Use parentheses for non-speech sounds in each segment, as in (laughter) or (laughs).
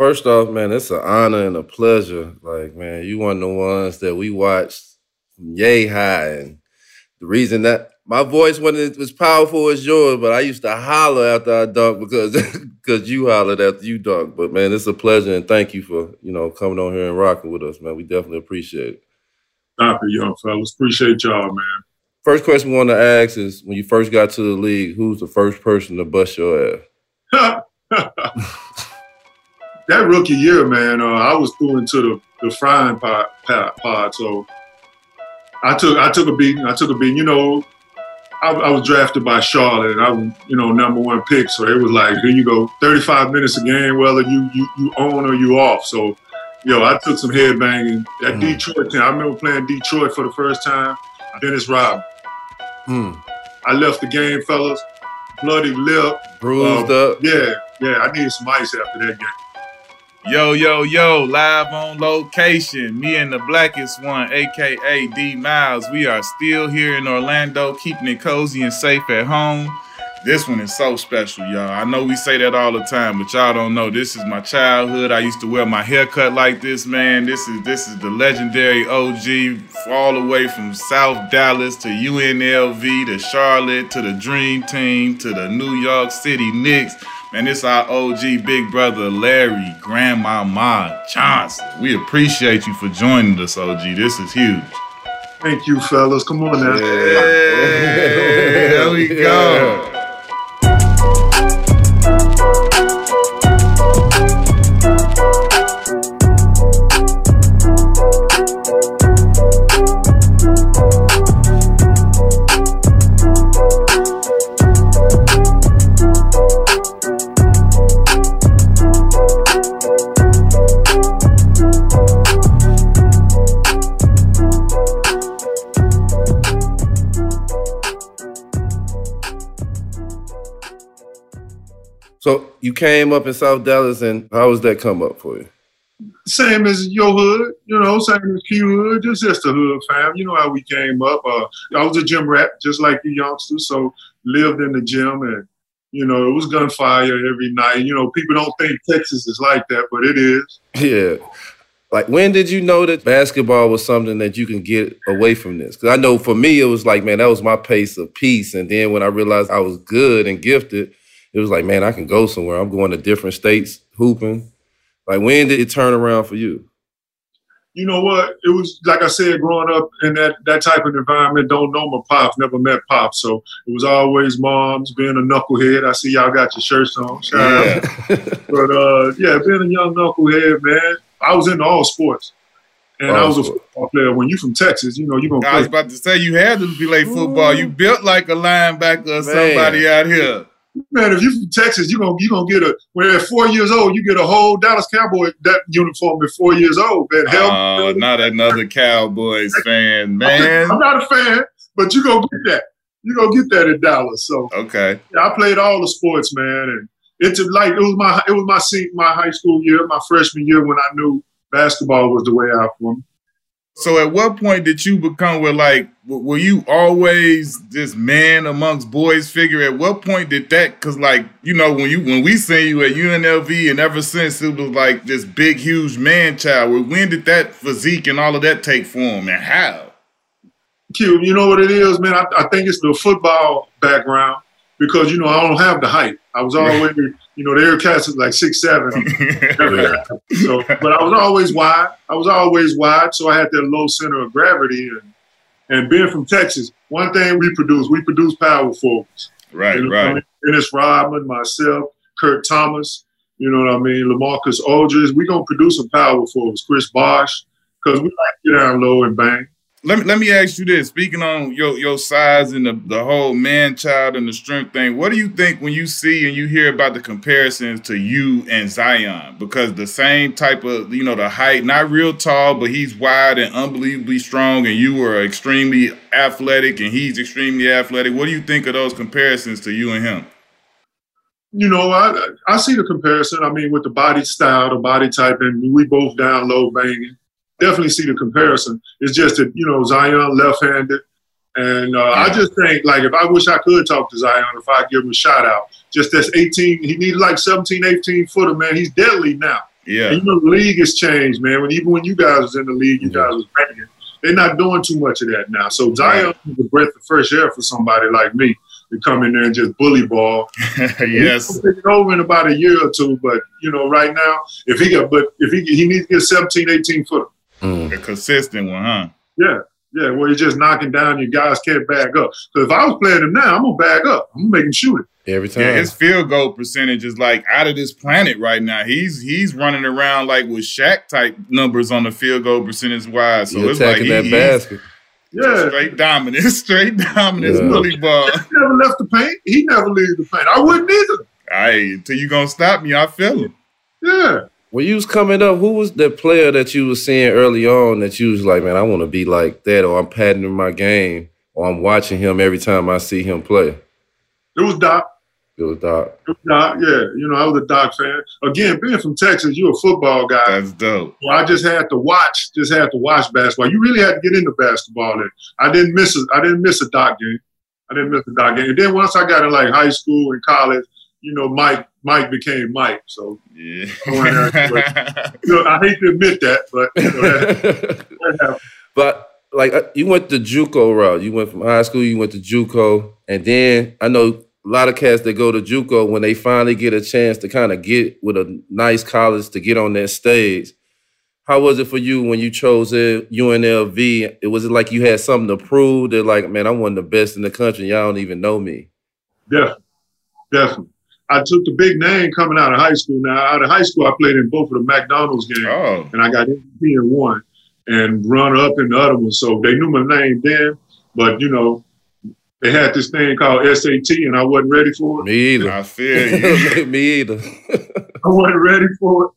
First off, man, it's an honor and a pleasure. Like, man, you one of the ones that we watched from yay high. And the reason that my voice wasn't as powerful as yours, but I used to holler after I dunk because (laughs) because you hollered after you dunk. But man, it's a pleasure and thank you for, you know, coming on here and rocking with us, man. We definitely appreciate it. Doctor it, young fellas. Appreciate y'all, man. First question we want to ask is when you first got to the league, who's the first person to bust your ass? (laughs) that rookie year, man, uh, I was through into the, the frying pot, pod, pod, so I took I took a beating. I took a beating. You know, I, I, was drafted by Charlotte, and I was you know number one pick. So it was like, here you go, 35 minutes a game, whether you you, you on or you off. So, yo, I took some head banging. That mm. Detroit team, I remember playing Detroit for the first time. Dennis Rodman. Mm. I left the game, fellas, bloody lip, bruised um, up. Yeah, yeah. I needed some ice after that game. Yo, yo, yo, live on location. Me and the blackest one, aka D Miles. We are still here in Orlando, keeping it cozy and safe at home. This one is so special, y'all. I know we say that all the time, but y'all don't know. This is my childhood. I used to wear my haircut like this, man. This is this is the legendary OG, all the way from South Dallas to UNLV to Charlotte to the Dream Team to the New York City Knicks. Man, it's our OG big brother Larry Grandmama Johnson. We appreciate you for joining us, OG. This is huge. Thank you, fellas. Come on now. Yeah, there we go. (laughs) So you came up in South Dallas, and how was that come up for you? Same as your hood, you know, same as Q hood, just just the hood fam. You know how we came up. Uh, I was a gym rat, just like you youngsters, so lived in the gym, and you know it was gunfire every night. You know, people don't think Texas is like that, but it is. (laughs) Yeah. Like, when did you know that basketball was something that you can get away from this? Because I know for me, it was like, man, that was my pace of peace. And then when I realized I was good and gifted, it was like, man, I can go somewhere. I'm going to different states hooping. Like, when did it turn around for you? You know what? It was like I said, growing up in that that type of environment. Don't know my pops, never met pops, so it was always moms being a knucklehead. I see y'all got your shirts on. Shout yeah. (laughs) but uh, yeah, being a young knucklehead, man. I was into all sports. And I was a football player. When you from Texas, you know you're gonna. I was about to say you had to play football. You built like a linebacker or somebody out here. Man, if you're from Texas, you're gonna you gonna get a when you're at four years old, you get a whole Dallas Cowboy that uniform at four years old. Man, hell, uh, not another Cowboys fan, man. I'm not a fan, but you gonna get that. You gonna get that in Dallas. So okay, yeah, I played all the sports, man, and it's like it was my it was my seat, my high school year, my freshman year when I knew basketball was the way out for me. So at what point did you become where like were you always this man amongst boys figure? At what point did that cause like, you know, when you when we seen you at UNLV and ever since it was like this big, huge man child. When did that physique and all of that take form and how? Q, you know what it is, man? I, I think it's the football background because you know I don't have the height. I was (laughs) always, you know, the air cast is like six seven. (laughs) so, but I was always wide. I was always wide, so I had that low center of gravity. And and being from Texas, one thing we produce, we produce power forwards. Right, know right. I mean? Dennis Rodman, myself, Kurt Thomas. You know what I mean? LaMarcus Aldridge. We gonna produce some power forwards. Chris Bosh, because we like to get down low and bang let me let me ask you this. Speaking on your your size and the, the whole man child and the strength thing, what do you think when you see and you hear about the comparisons to you and Zion? Because the same type of you know the height, not real tall, but he's wide and unbelievably strong, and you are extremely athletic and he's extremely athletic. What do you think of those comparisons to you and him? You know, I I see the comparison. I mean, with the body style, the body type, and we both down low banging definitely see the comparison. It's just that, you know, Zion left handed. And uh, yeah. I just think, like, if I wish I could talk to Zion, if I give him a shout out, just that's 18, he needed like 17, 18 footer, man. He's deadly now. Yeah. And you know, the league has changed, man. When even when you guys was in the league, you guys was banging. They're not doing too much of that now. So Zion Right. is a breath of fresh air for somebody like me to come in there and just bully ball. (laughs) yes. Take it over in about a year or two. But you know, right now, if he got, but if he he needs to get 17, 18 foot. Mm. A consistent one, huh? Yeah, yeah. Where you're just knocking down, your guys can't back up. Because if I was playing him now, I'm gonna back up. I'm gonna make him shoot it. Every time. Yeah, his field goal percentage is like out of this planet right now. He's he's running around like with Shaq type numbers on the field goal percentage wise. So You're it's like attacking he, that basket. Yeah. straight dominant, (laughs) straight dominant Yeah. bully ball. He never left the paint. He never leaves the paint. I wouldn't either. Hey, until you gonna stop me, I feel him. Yeah. When you was coming up, who was the player that you was seeing early on that you was like, man, I want to be like that, or I'm patterning my game, or I'm watching him every time I see him play? It was Doc. It was Doc. It was Doc. Yeah. You know, I was a Doc fan. Again, being from Texas, you're a football guy. That's dope. So I just had to watch, just had to watch basketball. You really had to get into basketball. And I didn't miss a, I didn't miss a Doc game. I didn't miss a Doc game. And then once I got in like high school and college, you know, Mike Mike became Mike. So Yeah. (laughs) you know, I hate to admit that, but you know, that, that but like uh, you went the JUCO route. You went from high school, you went to JUCO, and then I know a lot of cats that go to JUCO when they finally get a chance to kind of get with a nice college to get on that stage. How was it for you when you chose UNLV? It was it like you had something to prove that, like, man, I'm one of the best in the country. Y'all don't even know me. Definitely. Definitely. I took the big name coming out of high school. Now, out of high school, I played in both of the McDonald's games. oh, and I got MVP in one and run up in the other one. So they knew my name then, but you know, they had this thing called SAT and I wasn't ready for it. Me either. I feel you. (laughs) me (laughs) either. I wasn't ready for it.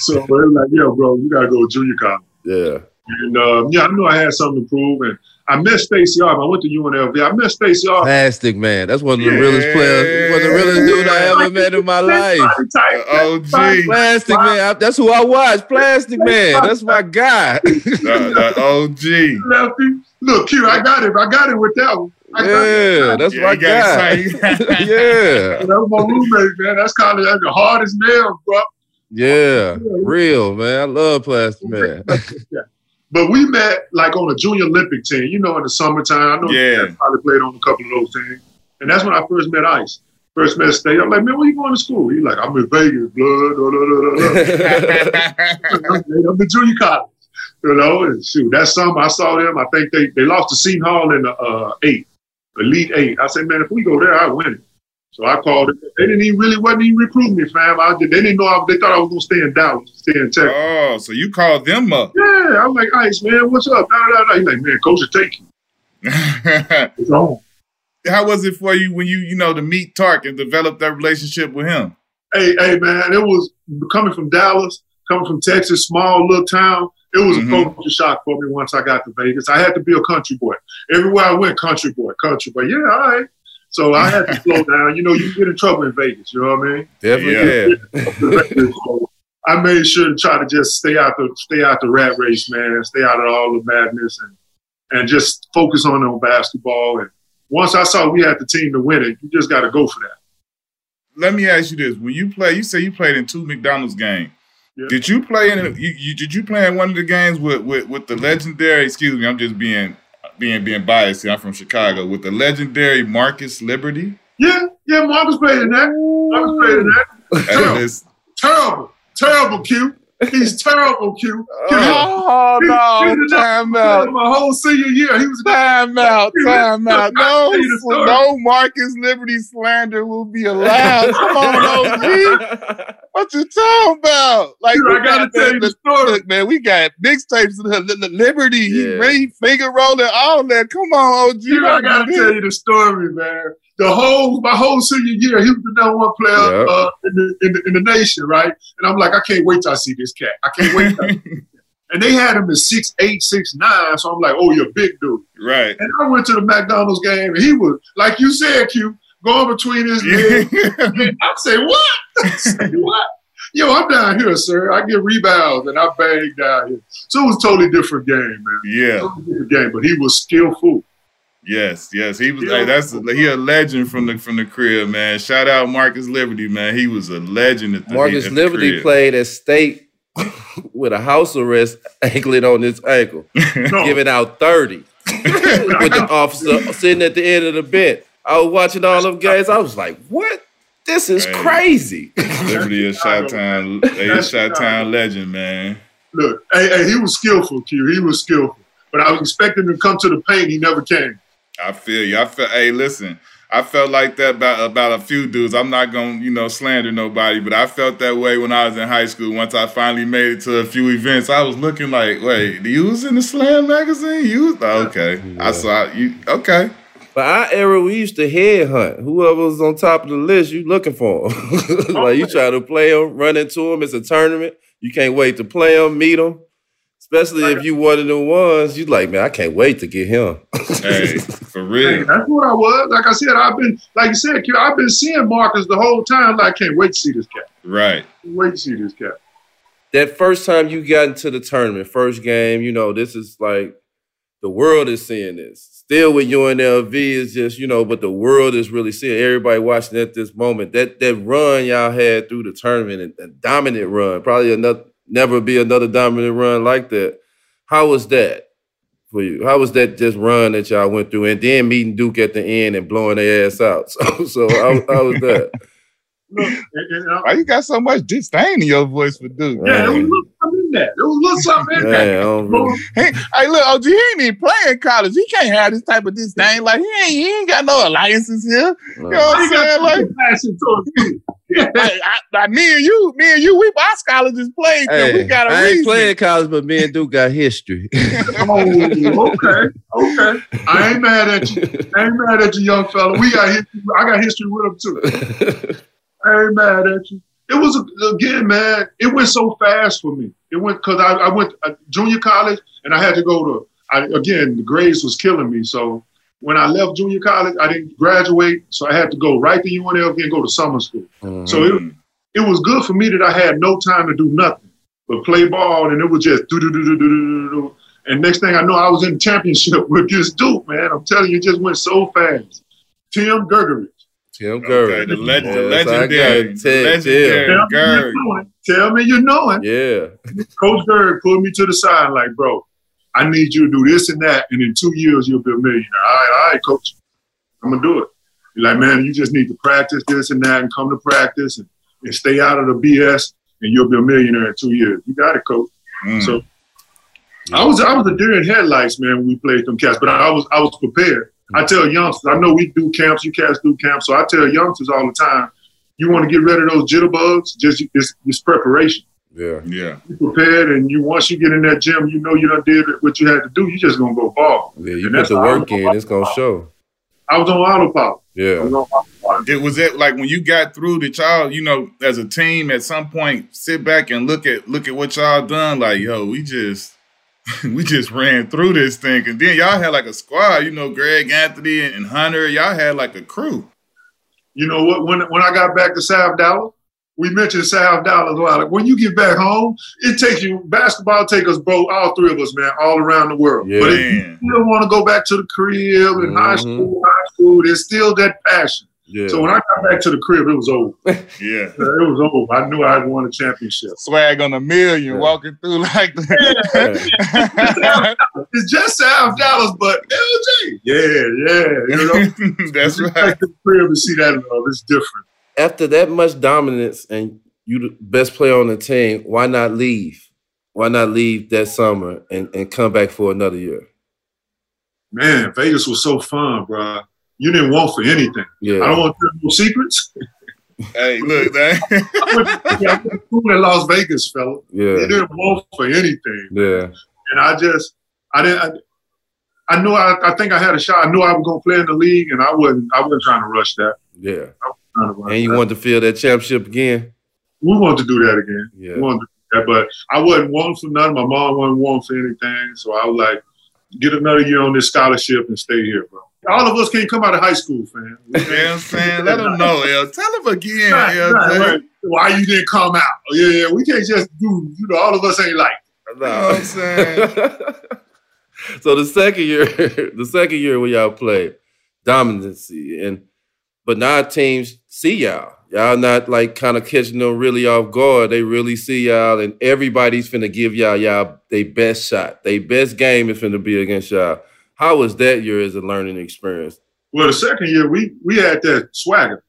So they were like, yo, bro, you gotta go to junior college. yeah. And um, yeah, I knew I had something to prove. And I met Stacy Arp. I went to UNLV. I met Stacy Arp. Plastic man. That's one of the Yeah. realest players. One of the realest dude I ever met in my life. Type, uh, OG. Plastic man. I- That's who I watch. Plastic man. That's my guy. The, the OG. lefty. Look, Q, I got it. I got it with that one. I. Yeah, that's Yeah, my gotta guy. (laughs) (laughs) yeah, That was my roommate, man. That's kind of that's the hardest nail, bro. yeah, real man. I love Plastic man. But we met like on a junior Olympic team, you know, in the summertime. I know Yeah. you probably played on a couple of those teams. And that's when I first met Ice. First met State. I'm like, man, where you going to school? He's like, I'm in Vegas, blood. Blah, blah, blah, blah. I'm in junior college. You know, and shoot, that summer I saw them. I think they, they lost to Seton Hall in the uh, eight, Elite Eight. I said, man, if we go there, I win it. So I called it. They didn't even really wasn't even recruiting me, fam. I did, they didn't know I, they thought I was gonna stay in Dallas, stay in Texas. oh, so you called them up. Yeah, I'm like, Ice, man, what's up? Da, da, da. He's like, man, coach will take you. (laughs) It's on. How was it for you when you, you know, to meet Tark and develop that relationship with him? Hey, hey, man, it was coming from Dallas, coming from Texas, small little town. It was Mhm. a culture shock for me once I got to Vegas. I had to be a country boy. Everywhere I went, country boy, country boy. Yeah, all right. So I had to slow down. You know, you get in trouble in Vegas. You know what I mean? Definitely, yeah. so (laughs) I made sure to try to just stay out the stay out the rat race, man. Stay out of all the madness and and just focus on on basketball. And once I saw we had the team to win it, you just got to go for that. Let me ask you this: When you play, you say you played in two McDonald's games. Yeah. Did you play in? You, you did you play in one of the games with, with with the legendary? Excuse me, I'm just being being being biased. here. I'm from Chicago with the legendary Marcus Liberty. Yeah, yeah, Marcus played in that. Marcus played in that. That Terrible, is- terrible, terrible, Q. He's terrible, Q. Q Oh He- no! he did Time out! My whole senior year, he was. Time out! Time out! No, I'll tell you the story. no Marcus Liberty slander will be allowed. Come on, OG. (laughs) What you talking about? Like Dude, I gotta got tell you the story. Look, man, we got mixtapes of the, the, the Liberty, Yeah. Ray, finger rolling, all that. Come on, OG. Dude, I gotta tell you the story, man. The whole my whole senior year, he was the number one player Yeah. uh, in, the, in, the, in the nation, right? And I'm like, I can't wait till I see this cat. I can't wait. till I see this (laughs) cat. And they had him at six eight, six nine. So I'm like, oh, you're a big dude. right. And I went to the McDonald's game, and he was like you said, Q, going between his legs. I say, what? (laughs) I say, what? Yo, I'm down here, sir. I get rebounds and I bang down here. So it was a totally different game, man. yeah. Totally game, but he was skillful. Yes, yes, he was. Hey, that's he a legend from the from the crib, man. Shout out Marcus Liberty, man. He was a legend at the Marcus at the Liberty crib. played at State (laughs) with a house arrest anklet on his ankle, (laughs) No, giving out 30 with the officer sitting at the end of the bench. I was watching all of them games. I was like, what? This is Hey. crazy. (laughs) Liberty is shot town. He a That's shot Chicago. town legend, man. look, hey, hey, he was skillful, Q. He was skillful. But I was expecting him to come to the paint. He never came. I feel you. I felt. Hey, listen. I felt like that about about a few dudes. I'm not gonna, you know, slander nobody, but I felt that way when I was in high school. Once I finally made it to a few events, I was looking like, wait, you was in the Slam magazine? You was okay? I saw you. Okay, But our era, we used to headhunt. Whoever was on top of the list, you looking for them. (laughs) like you try to play them, run into them. It's a tournament. You can't wait to play them, meet them. Especially if you one of the ones, you like, man, I can't wait to get him. hey, (laughs) for Hey, real. that's what I was. Like I said, I've been, like you said, I've been seeing Marcus the whole time. Like, I can't wait to see this cat. Right. Can't wait to see this cat. that first time you got into the tournament, first game, you know, this is like the world is seeing this. Still with UNLV is just, you know, but the world is really seeing everybody watching at this moment. That that run y'all had through the tournament, a, a dominant run, probably another never be another dominant run like that. How was that for you? How was that just run that y'all went through, and then meeting Duke at the end and blowing their ass out? (laughs) So, so how, how was that? Look, and, and, uh, Why you got so much disdain in your voice for Duke? yeah, there was a Man. something in that. There was a little something in Man, that. I don't really- Hey, hey, look, OG, he ain't even playing college. He can't have this type of disdain. Like he ain't, he ain't got no alliances here. You know what I'm He got saying? Like, passion towards you. Yeah. like, I, like me and you, me and you, we our scholars played. them. we Hey, got a I ain't reason. playing college, but me and Duke got history. (laughs) (laughs) Oh, okay, okay. I ain't mad at you. I ain't mad at you, young fella. We got history. I got history with him too. (laughs) I ain't mad at you. It was again, man. It went so fast for me. It went because I, I went uh, junior college and I had to go to. I, again, the grades was killing me. So when I left junior college, I didn't graduate, so I had to go right to UNLV and go to summer school. So it, it was good for me that I had no time to do nothing but play ball, and it was just do do do do do do do. And next thing I know, I was in championship (laughs) with this dude, man. I'm telling you, it just went so fast. Tim Grgurich. Tim Okay, Curry. the, leg- the Yes, I got legendary, it. the Tim, legendary Tell me, you know it. Tell me you know it. Yeah. Coach Gerg pulled me to the side like, bro, I need you to do this and that, and in two years you'll be a millionaire. All right, all right, coach. I'm gonna do it. He's like, man, you just need to practice this and that and come to practice and, and stay out of the BS and you'll be a millionaire in two years. You got it, coach. Mm. So I was I was a deer in headlights, man, when we played them cats, but I was I was prepared. I tell youngsters, I know we do camps, you cats do camps, so I tell youngsters all the time, you want to get rid of those jitterbugs, just it's, it's preparation. Yeah. yeah. You prepared, and you once you get in that gym, you know you done did what you had to do. You just gonna go ball. Yeah. You And put the work in, it's gonna show. I was on autopilot. Yeah. was on autopilot. It was it like when you got through that y'all, you know, as a team at some point sit back and look at look at what y'all done. Like, yo, we just (laughs) we just ran through this thing. And then y'all had like a squad, you know, Greg Anthony and, and Hunter. Y'all had like a crew. You know what? When when I got back to South Dallas, we mentioned South Dallas a lot. Like, when you get back home, it takes you basketball take us both, all three of us, man, all around the world. Yeah. But if you don't want to go back to the crib and high Mhm. school, high school, there's still that passion. Yeah. So when I got back to the crib, it was over. (laughs) Yeah. it was over. I knew I'd won a championship. Swag on a million, Yeah. walking through like Yeah. (laughs) that. It's just South Dallas, but LJ. Yeah, yeah. You know, (laughs) That's You right. Back to the crib and see that love. It's different. After that much dominance and you the best player on the team, why not leave? Why not leave that summer and, and come back for another year? Man, Vegas was so fun, bro. You didn't want for anything. Yeah. I don't want to tell no secrets. Hey, look, (laughs) man. I went I to school in Las Vegas, fella. You yeah. didn't want for anything. Yeah. And I just, I didn't, I, I knew, I, I think I had a shot. I knew I was going to play in the league, and I wasn't, I wasn't trying to rush that. Yeah. Trying to rush And you that. wanted to feel that championship again? we wanted to do that again. We Yeah. wanted to do that, but I wasn't wanting for nothing. My mom wasn't wanting for anything. So I was like, get another year on this scholarship and stay here, bro. All of us can't come out of high school, fam. You know what I'm saying? Let them know, L. Tell them again, Right, L. right, right. Why you didn't come out? Oh, yeah, yeah, we can't just do, you know, all of us ain't like. You know what I'm saying? (laughs) so the second year, (laughs) the second year when y'all played dominancy, and but now teams see y'all. Y'all not like kind of catching them really off guard. They really see y'all, and everybody's finna give y'all y'all they best shot. They best game is finna be against y'all. How was that year as a learning experience? Well, the second year we we had that swagger.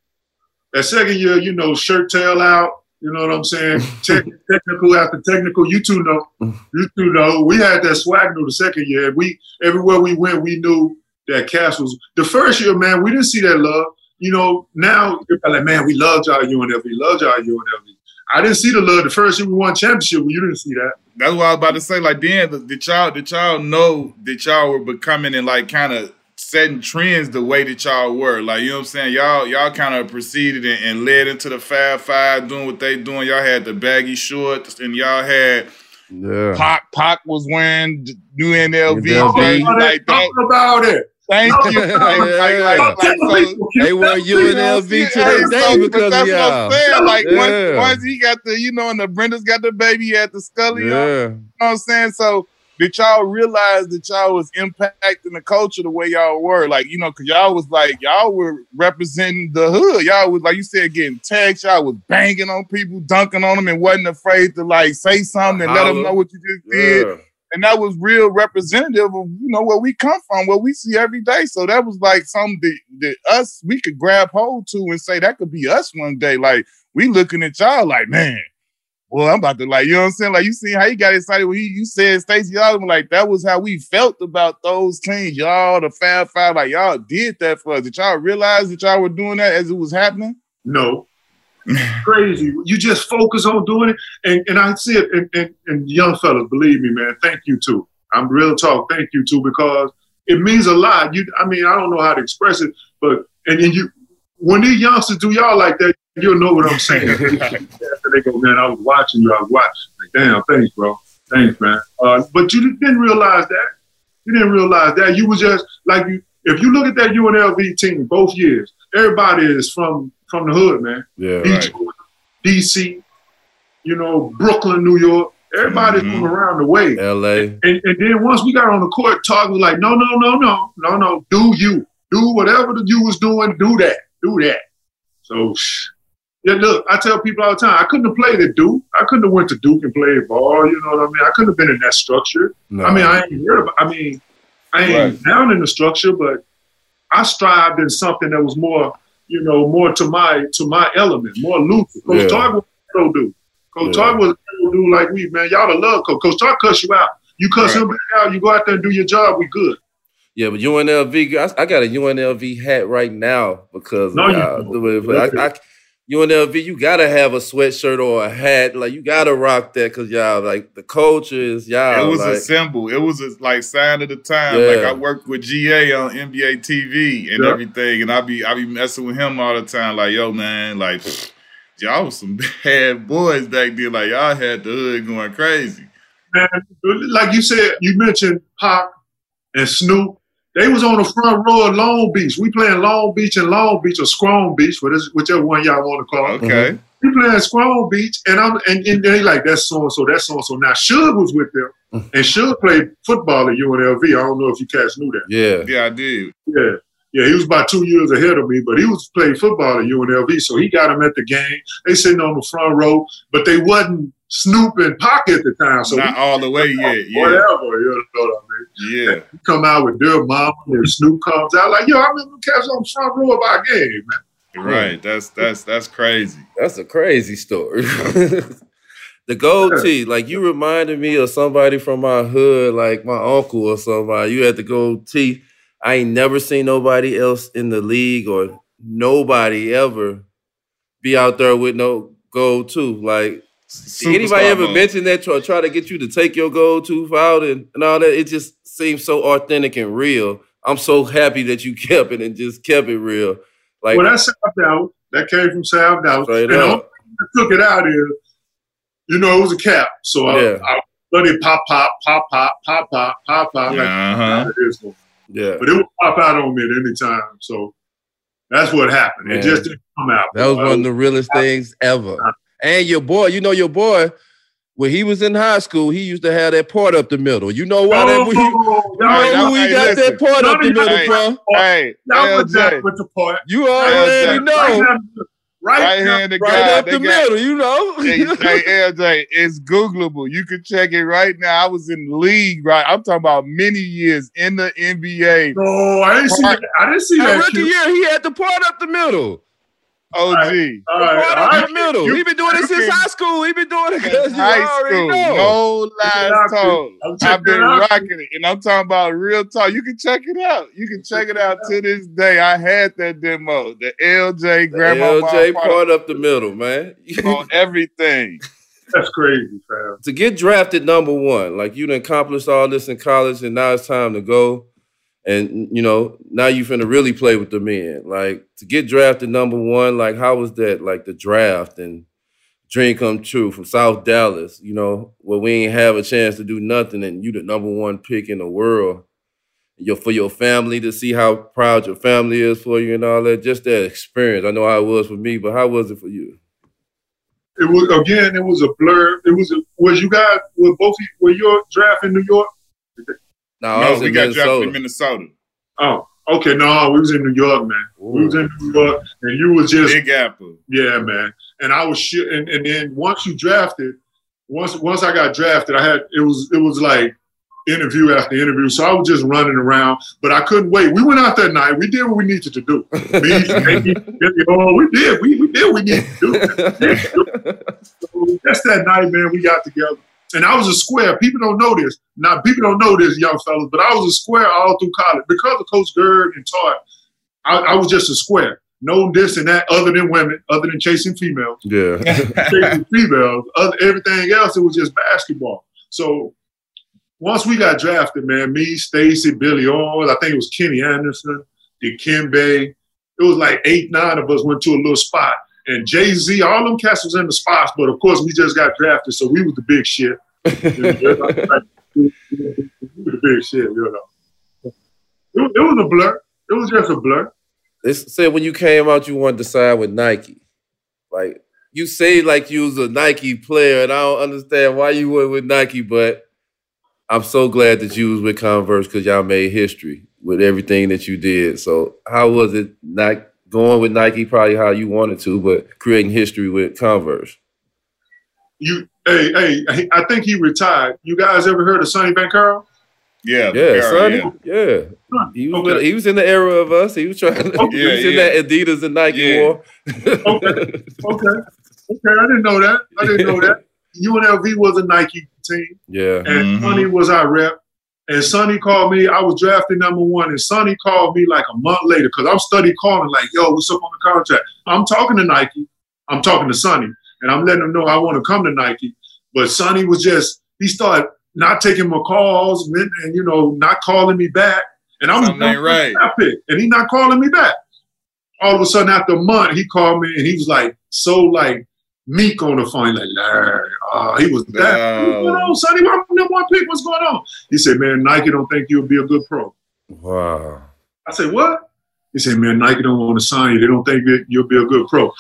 That second year, you know, shirt tail out. You know what I'm saying? (laughs) Tech, technical after technical. You two know. You two know. We had that swagger the second year. We everywhere we went, we knew that Cass was the first year. Man, we didn't see that love. You know, now you're like, man, we loved y'all UNLV. Loved y'all UNLV. I didn't see the love the first year we won championship. Well, you didn't see that. That's what I was about to say. Like, then did y'all did y'all know that y'all were becoming and like kind of setting trends the way that y'all were. Like, you know what I'm saying? Y'all y'all kind of proceeded and, and, led into the Fab Five doing what they doing. Y'all had the baggy shorts and y'all had yeah. Pac Pac was wearing new NLV. NLV. Like Talk about it. Thank you. like, like, like, so, they were UNLV to hey, this day so, because that's y'all. what I'm saying. Like yeah. once, once he got the, you know, and the Brenda's got the baby, at the Scully yeah. on. You know what I'm saying? So did y'all realize that y'all was impacting the culture the way y'all were? Like, you know, cause y'all was like, y'all were representing the hood. Y'all was, like you said, getting text. Y'all was banging on people, dunking on them, and wasn't afraid to like say something and let them know what you just yeah. And that was real representative of, you know, where we come from, what we see every day. So that was like something that, that us, we could grab hold to and say, that could be us one day. Like, we looking at y'all like, man, well, I'm about to like, you know what I'm saying? Like, you see how he got excited when he you said Stacey Augmon, like that was how we felt about those teams. Y'all, the Fab Five, like y'all did that for us. Did y'all realize that y'all were doing that as it was happening? No. (laughs) Crazy. You just focus on doing it. And, and I see it, and, and, and young fellas, believe me, man, thank you too. I'm real talk, thank you too, because it means a lot. You I mean, I don't know how to express it, but and then you when these youngsters do y'all like that, you'll know what I'm saying. (laughs) After they go, man, I was watching you, I was watching. Like, damn, thanks, bro. Thanks, man. Uh, but you didn't realize that. You didn't realize that. You was just like you. If you look at that UNLV team both years, everybody is from from the hood, man. Yeah, Detroit, right. DC, you know, Brooklyn, New York. Everybody's mm-hmm. from around the way. LA. And, and then once we got on the court, talk was like, no, no, no, no, no, no. Do you do whatever the you was doing? Do that. Do that. So yeah, look, I tell people all the time, I couldn't have played at Duke. I couldn't have went to Duke and played ball. You know what I mean? I couldn't have been in that structure. No. I mean, I ain't heard about. I mean, I ain't right. down in the structure, but I strived in something that was more, you know, more to my to my element, more loose. Coach yeah. Tark was a dude. Coach yeah. Tark was a dude like we, man. Y'all to love Coach. Coach Tark cuss you out. You cuss right. him out. You go out there and do your job. We good. Yeah, but UNLV, I, I, got a UNLV hat right now because no, you I, I, UNLV, you gotta have a sweatshirt or a hat. Like you gotta rock that because y'all like the coaches, y'all. It was like, a symbol. It was a like sign of the time. Yeah. Like I worked with GA on NBA TV and everything, and I be I be messing with him all the time. Like yo, man, like (sniffs) y'all was some (laughs) bad boys back then. Like y'all had the hood going crazy. Man, like you said, you mentioned Pac and Snoop. They was on the front row of Long Beach. We playing Long Beach and Long Beach or Scrone Beach, whichever one y'all want to call it. Okay. We playing Scrone Beach, and I'm and, and they like that's so and so, that's so and so. Now Suge was with them, mm. and Suge played football at UNLV. I don't know if you guys knew that. Yeah, yeah, I did. Yeah. Yeah, he was about two years ahead of me, but he was playing football at UNLV, so he got him at the game. They sitting on the front row, but they wasn't Snoop and Pocket at the time. So not all the way (laughs) yet. Yeah. Whatever, you know what I mean? Yeah. You come out with Dear Mom and Snoop comes out like, yo, I remember catch on the front row of our game, man. Right. That's that's that's crazy. That's a crazy story. (laughs) the gold yeah. tee, like you reminded me of somebody from my hood, like my uncle or somebody. You had the gold tee. I ain't never seen nobody else in the league or nobody ever be out there with no gold too. Like Anybody ever mode. mention that or try to get you to take your gold tooth out and, and all that? It just seems so authentic and real. I'm so happy that you (laughs) kept it and just kept it real. Like well, that's South Dallas. That came from South Dallas. And I took it out here. You know, it was a cap. So I, yeah. I let it pop, pop, pop, pop, pop, pop, pop, pop. Yeah, uh-huh. yeah. But it would pop out on me at any time. So that's what happened. Man. It just didn't come out. That was one of the realest things ever. And your boy, you know your boy, when he was in high school, he used to have that part up the middle. You know why? Oh, that, he, you know who he got listen, that part up the middle from? Hey, that was that with the part. You already know. Right, right hand right guy. up the got, middle, you know. hey, hey, (laughs) LJ, it's Googleable. You can check it right now. I was in the league, right? I'm talking about many years in the NBA. No, I didn't see that. I didn't see that. Rookie year, he had the part up the middle. OG. All right, all right, all right. the middle. You, he been doing it since high school. He been doing it because high school. Know. No lies told. I've been rocking it, and I'm talking about real talk. You can check it out. You can check it out to this day. I had that demo, the LJ grandma. LJ part up the middle, man. (laughs) on everything. That's crazy, fam. To get drafted number one, like you done accomplished all this in college, and now it's time to go and you know now you finna really play with the men. Like to get drafted number one, like how was that? Like the draft and dream come true from South Dallas. You know where we ain't have a chance to do nothing, and you the number one pick in the world. Your for your family to see how proud your family is for you and all that. Just that experience. I know how it was for me, but how was it for you? It was again. It was a blur. It was a, was you guys were both were your draft in New York? No, no we got Minnesota. drafted in Minnesota. Oh, okay. No, we was in New York, man. Ooh. We was in New York, and you was just Big Apple. Yeah, man. And I was shit. And, and then once you drafted, once once I got drafted, I had it was it was like interview after interview. So I was just running around, but I couldn't wait. We went out that night. We did what we needed to do. (laughs) Me, oh, we did. We, we did what we needed to do. (laughs) so that's that night, man. We got together and I was a square. People don't know this. Now, people don't know this, young fellas, but I was a square all through college because of Coach Gerg and Todd. I, I, was just a square. No this and that, other than women, other than chasing females. Yeah, (laughs) chasing females. Other, everything else, it was just basketball. So once we got drafted, man, me, Stacy, Billy Owens, I think it was Kenny Anderson, Dikembe. It was like eight, nine of us went to a little spot and Jay Z, all them cats was in the spots, but of course we just got drafted, so we was the big shit. (laughs) we were the big shit, you know. It, it, was a blur. It was just a blur. They said when you came out, you wanted to sign with Nike. Like you say, like you was a Nike player, and I don't understand why you went with Nike, but I'm so glad that you was with Converse because y'all made history with everything that you did. So how was it not going with Nike probably how you wanted to, but creating history with Converse. You, hey, hey, I think he retired. You guys ever heard of Sonny Vaccaro? Yeah, yeah, Sonny, yeah. yeah. He was okay. with, he was in the era of us. He was trying. To, okay. he was in that Adidas and Nike yeah. war. okay, (laughs) okay, okay. I didn't know that. I didn't know that. (laughs) UNLV was a Nike team. Yeah, and mm-hmm. Sonny was our rep. And Sonny called me. I was drafted number one, and Sonny called me like a month later because I'm study calling, like, "Yo, what's up on the contract?" I'm talking to Nike. I'm talking to Sonny, and I'm letting him know I want to come to Nike. But Sonny was just he started not taking my calls and, and you know not calling me back, and I'm right, (laughs) and he not calling me back. All of a sudden, after a month, he called me and he was like so like meek on the phone, like, uh, he was that. What's going on, Sonny? Why number one pick? What's going on? He said, man, Nike don't think you'll be a good pro. Wow. I said, what? He said, man, Nike don't want to sign you. They don't think that you'll be a good pro.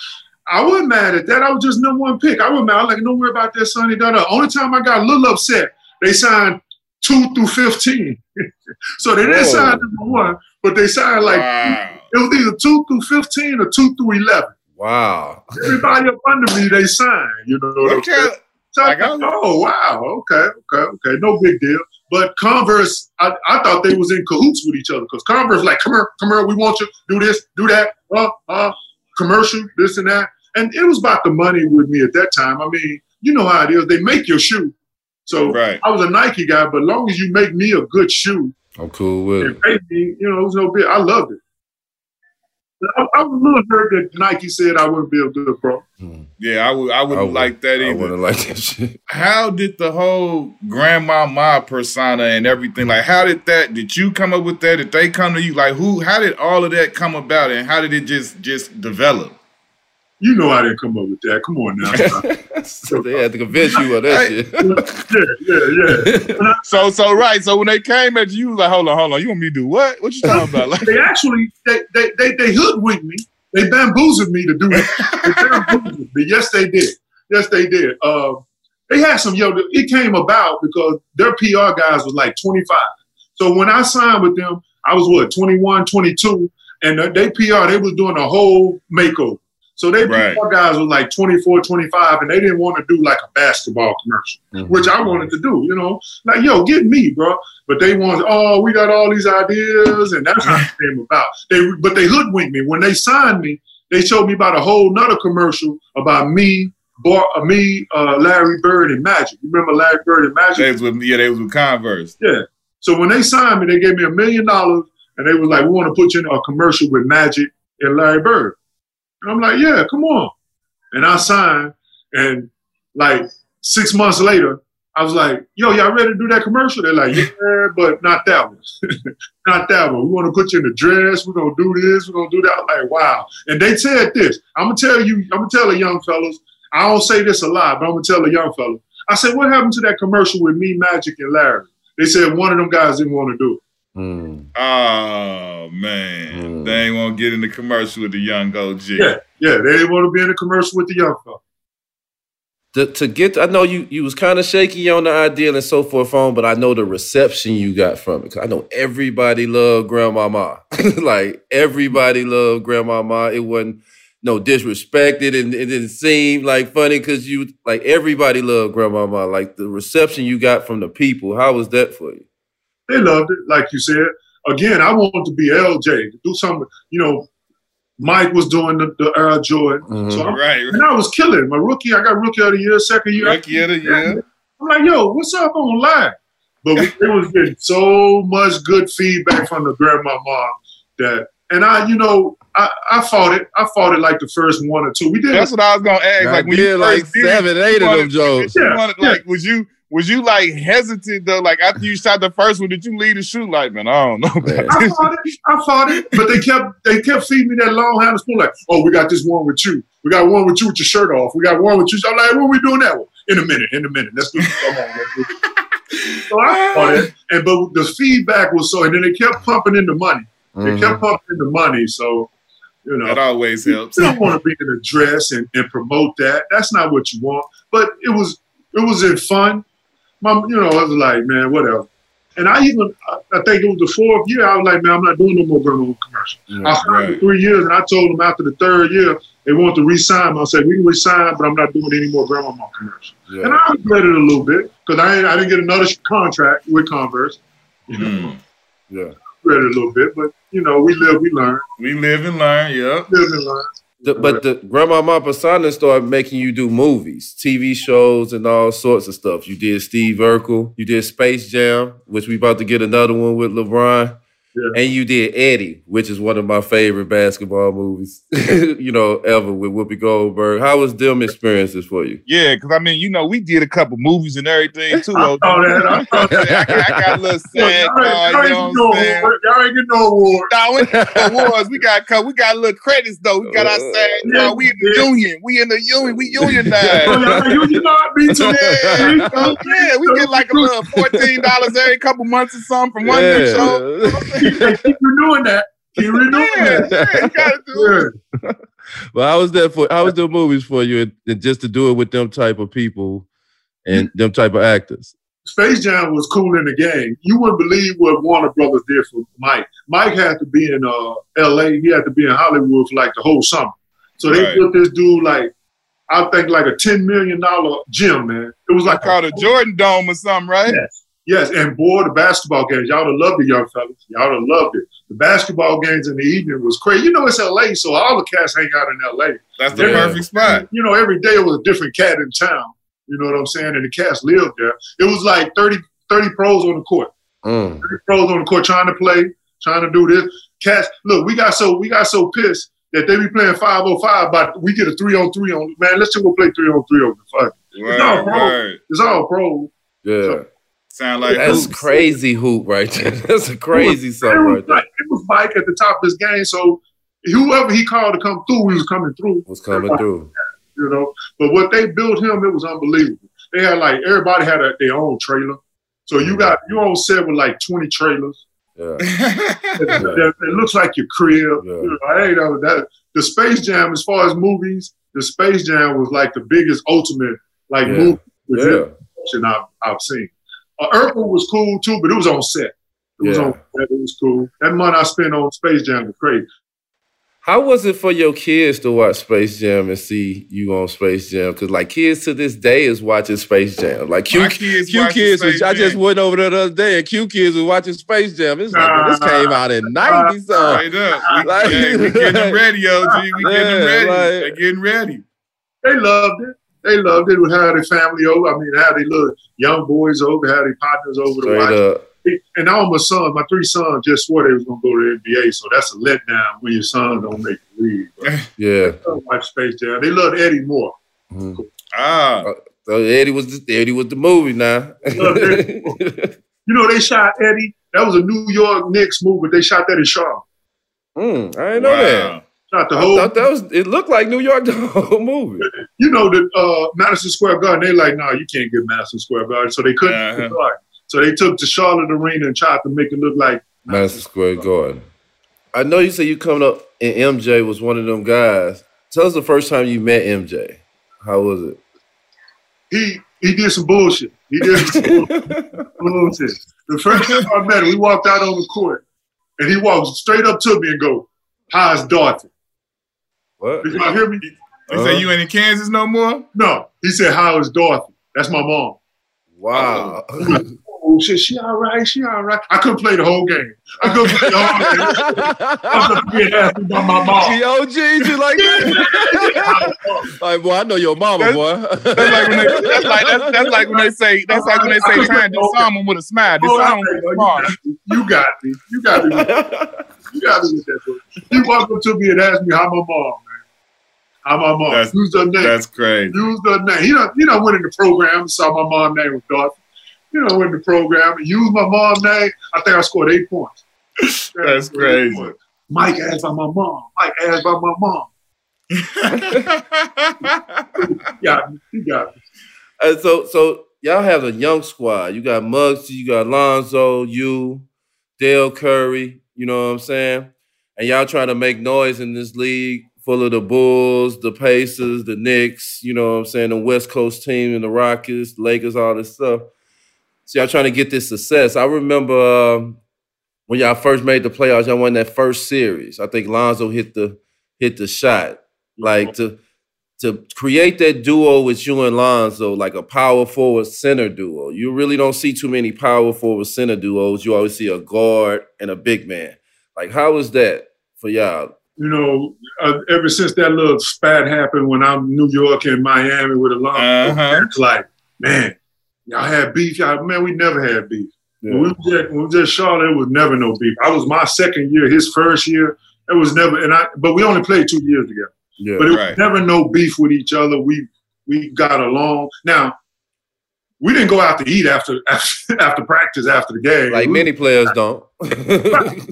I wasn't mad at that. I was just number one pick. I wasn't mad. I was like, don't worry about that, Sonny. The only time I got a little upset, they signed two through 15. (laughs) so they didn't Whoa. sign number one, but they signed like, wow. it was either two through 15 or two through 11. Wow. Everybody up under me, they signed. You know. Okay. So I got, oh wow, okay, okay, okay, no big deal. But Converse, I, I thought they was in cahoots with each other because Converse like, come here, come here, we want you, do this, do that, uh, uh, commercial, this and that. And it was about the money with me at that time. I mean, you know how it is. They make your shoe. So right. I was a Nike guy, but as long as you make me a good shoe, I'm cool with it. Me, you know, it was no big. I loved it. I, I was a little hurt that Nike said I wouldn't be a good pro. Yeah, I would. I wouldn't I would, like that either. I wouldn't like that shit. (laughs) How did the whole grandma my persona and everything? Like, how did that? Did you come up with that? Did they come to you? Like, who? How did all of that come about? And how did it just just develop? You know I didn't come up with that. Come on now. (laughs) so they had to convince you of that shit. yeah, yeah, yeah. (laughs) so so right. So when they came at you, you was like, hold on, hold on. You want me to do what? What you talking about? Like, they actually they they they, they hoodwinked me. They bamboozled me to do it. (laughs) yes, they did. Yes, they did. Uh, they had some yo. It came about because their PR guys was like 25. So when I signed with them, I was what 21, 22, and they PR they was doing a whole makeover. So they right. guys were like 24, 25, and they didn't want to do like a basketball commercial, mm-hmm. which I wanted to do, you know, like, yo, get me, bro. But they wanted, oh, we got all these ideas, and that's what it came about. They, but they hoodwinked me. When they signed me, they showed me about a whole nother commercial about me, Bar, uh, me, uh, Larry Bird, and Magic. You remember Larry Bird and Magic? They was with, yeah, they was with Converse. Yeah. So when they signed me, they gave me a million dollars, and they was like, we want to put you in a commercial with Magic and Larry Bird. And I'm like, yeah, come on. And I signed, and like six months later, I was like, yo, y'all ready to do that commercial? They're like, (laughs) yeah, but not that one. (laughs) not that one. We want to put you in the dress. We're going to do this. We're going to do that. I'm like, wow. And they said this. I'm going to tell you, I'm going to tell the young fellas, I don't say this a lot, but I'm going to tell the young fellas. I said, what happened to that commercial with me, Magic, and Larry? They said one of them guys didn't want to do it. Mm. Oh man, mm. they ain't want to get in the commercial with the young OG. Yeah, yeah, they didn't want to be in the commercial with the young fella. To, to get, I know you you was kind of shaky on the idea and so forth on, but I know the reception you got from it. Cause I know everybody loved Grandmama, (laughs) like everybody loved Grandmama. It wasn't no disrespected, and it didn't seem like funny because you like everybody loved Grandmama. Like the reception you got from the people, how was that for you? They loved it, like you said. Again, I wanted to be LJ to do something. You know, Mike was doing the, the Air Jordan, mm-hmm. so right, and I was killing. My rookie, I got rookie of the year, second year. Rookie of the year. I'm like, yo, what's up on live? But we, it was getting so much good feedback from the grandma mom that, and I, you know, I, I fought it. I fought it like the first one or two. We did. That's what I was gonna ask. I like we did like seven, eight of them, Joe. Yeah, like, yeah. was you was you like hesitant though? Like after you shot the first one, did you leave the shoot? Like, man, I don't know. I fought it. I fought it, but they kept they kept feeding me that long handle spoon. Like, oh, we got this one with you. We got one with you with your shirt off. We got one with you. So I'm like, when we doing that one? In a minute. In a minute. Let's do. Come on. Let's do so I fought it, and but the feedback was so, and then they kept pumping in the money. They mm-hmm. kept pumping in the money, so. You know, that always helps. You don't want to be in a dress and, and promote that. That's not what you want. But it was it was in fun my, you know, I was like, man, whatever. And I even, I think it was the fourth year, I was like, man, I'm not doing no more grandma commercial. I signed right. for three years, and I told them after the third year, they wanted to resign me. I said, we can resign, but I'm not doing any more grandma commercials. Yeah. And I regret it a little bit because I, I didn't get another contract with Converse. Mm. Yeah. I it a little bit, but, you know, we live, we learn. We live and learn, yeah. Live and learn. The, but the grandma, Persona started making you do movies, TV shows, and all sorts of stuff. You did Steve Urkel, you did Space Jam, which we about to get another one with LeBron. Yeah. And you did Eddie, which is one of my favorite basketball movies, (laughs) you know, ever with Whoopi Goldberg. How was them experiences for you? Yeah, because I mean, you know, we did a couple movies and everything too. I, saw that. I, saw that. (laughs) I, got a little SAG card. Y'all, you know what I'm? Y'all ain't get no award. Nah, we (laughs) awards. We got we got a little credits though. We got our uh, SAG yeah, We in the yeah. union. We in the union. We unionized. oh, you know, me too. Yeah, yeah, we get like a little fourteen dollars every couple months or something from one yeah. show keep renewing that. Keep renewing yeah, that. Yeah, you gotta do it. (laughs) well, I was there for I was doing movies for you, and, and, just to do it with them type of people and mm-hmm. them type of actors. Space Jam was cool in the game. You wouldn't believe what Warner Brothers did for Mike. Mike had to be in uh, L.A. He had to be in Hollywood for like the whole summer. So they right. put this dude like I think like a ten million dollar gym, man. It was like called a, a Jordan Dome or something, right? Yes. Yes, and boy, the basketball games, y'all would have loved it, young fellas. Y'all would have loved it. The basketball games in the evening was crazy. You know, it's LA, so all the cats hang out in LA. That's the yeah. perfect spot. You know, every day it was a different cat in town. You know what I'm saying? And the cats lived there. It was like 30, 30 pros on the court. Mm. 30 pros on the court trying to play, trying to do this. Cats, look, we got so we got so pissed that they be playing 505, but we get a three on three on man, let's just go play three on three on the fuck. Right, it's all pro. Right. It's all pro. Yeah. So, Sound like that's hoops. crazy hoop right there. (laughs) That's a crazy song right there. It was Mike at the top of his game, so whoever he called to come through, he was coming through. Was coming through. You know, but what they built him, it was unbelievable. They had like everybody had a, their own trailer, so you got you on set with like twenty trailers. Yeah. (laughs) it, it, it, looks like your crib. Yeah. You know, I ain't know that the Space Jam, as far as movies, the Space Jam was like the biggest ultimate like yeah. movie yeah. I've, I've seen. Uh, Urkel was cool too, but it was on set. It was yeah. on set. It was cool. That money I spent on Space Jam was crazy. How was it for your kids to watch Space Jam and see you on Space Jam? Because like kids to this day is watching Space Jam. Like Q kids, Q kids. Was, I just went over there the other day and Q kids was watching Space Jam. It's like this came out in '90s. So right up. We, like, yeah, we getting ready, OG. We getting them ready. (laughs) Like, They're getting ready. They loved it. They loved it. We had their family over. I mean, had their little young boys over, had their partners over to watch. Up and all my sons, my three sons, just swore they was gonna go to the NBA. So that's a letdown when your son don't make the league. yeah, like Space Jam. They love Eddie more. Mm-hmm. Ah, uh, so Eddie was the, Eddie was the movie now. (laughs) you know they shot Eddie. That was a New York Knicks movie. They shot that in Charlotte. Mm, I didn't know that. Shot the whole. I thought that was. It looked like New York the (laughs) whole movie. You know the uh, Madison Square Garden. They like, no, nah, you can't get Madison Square Garden, so they couldn't. Uh-huh. So they took the Charlotte Arena and tried to make it look like Madison Square Garden. I know you said you coming up and MJ was one of them guys. Tell us the first time you met MJ. How was it? He he did some bullshit. He did some (laughs) bullshit. The first time I met him, we walked out on the court, and he walked straight up to me and go, "How's Dorothy?" What? Did y'all hear me? He uh-huh. said, "You ain't in Kansas no more." No, he said, "How is Dorothy?" That's my mom. Wow. (laughs) oh shit, she all right, she all right. I couldn't play the whole game. I couldn't play the whole game. I was being asked by my mom. She OG you like that? (laughs) (laughs) like, boy, I know your mama, that's, boy. that's like when they that's like that's, that's like when they say that's like when they say try and disarm him with a smile. Disarm with a smile. You got me. You got me. You got me with that. Boy. He walked up to me and asked me how my mom. Man. How my mom. That's, Use her name. That's great. Use her name. He don't, he don't went in the program, saw my mom name was Dorothy you know, in the program and use my mom's name, I think I scored eight points. (laughs) That's crazy. Mike asked by my mom. Mike asked by my mom. (laughs) yeah, you got me. And so, so y'all have a young squad. You got Muggsy, you got Lonzo, you, Dell Curry. You know what I'm saying? And y'all trying to make noise in this league full of the Bulls, the Pacers, the Knicks. You know what I'm saying? The West Coast team and the Rockets, Lakers, all this stuff. So y'all trying to get this success. I remember um, when y'all first made the playoffs, y'all won that first series. I think Lonzo hit the hit the shot. Like to to create that duo with you and Lonzo, like a power forward center duo. You really don't see too many power forward center duos. You always see a guard and a big man. Like, how was that for y'all? You know, uh, ever since that little spat happened when I'm in New York and Miami with Alonzo, uh-huh. it's like, man, Y'all had beef. Y'all, man, we never had beef. Yeah. When, we was at, when we was Charlotte, it was never no beef. I was my second year, his first year. It was never, and I, but we only played two years together. Yeah, but it right. was never no beef with each other. We we got along. Now we didn't go out to eat after (laughs) after, after practice after the game. Like we, many players don't. right,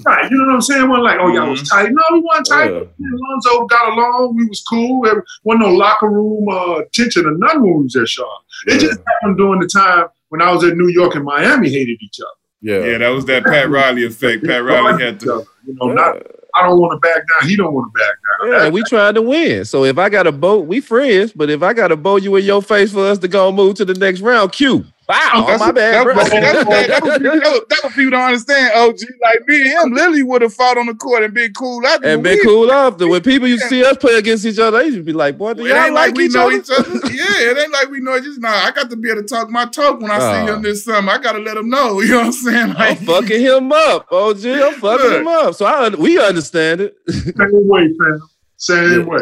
right, You know what I'm saying? We're like, oh, y'all was mm-hmm. tight. No, we weren't tight. Yeah. Alonzo got along. We was cool. There wasn't no locker room uh, tension or none when we was at Charlotte. Yeah. It just happened during the time when I was in New York and Miami hated each other. Yeah, yeah, that was that Pat Riley effect. Pat Riley had to, you know, yeah. not I don't want to back down. He don't want to back down. Yeah, we trying to win. So if I got a boat, we friends. But if I got a boat, you in your face for us to go move to the next round, Q. Wow, oh, my bad. That, that, that, that, was (laughs) people don't understand. OG, like me and him, literally would have fought on the court and been cool after. And been cool after. When people you see us play against each other, they just be like, "Boy, do y'all like, like, we each know other? each other?" (laughs) yeah, it ain't like we know just now. I got to be able to talk my talk when I uh, see him this summer. I got to let him know. (laughs) You know what I'm saying? Like, I'm fucking him up, OG. I'm fucking him up. So I we understand it. Same way, fam. Same yeah. way.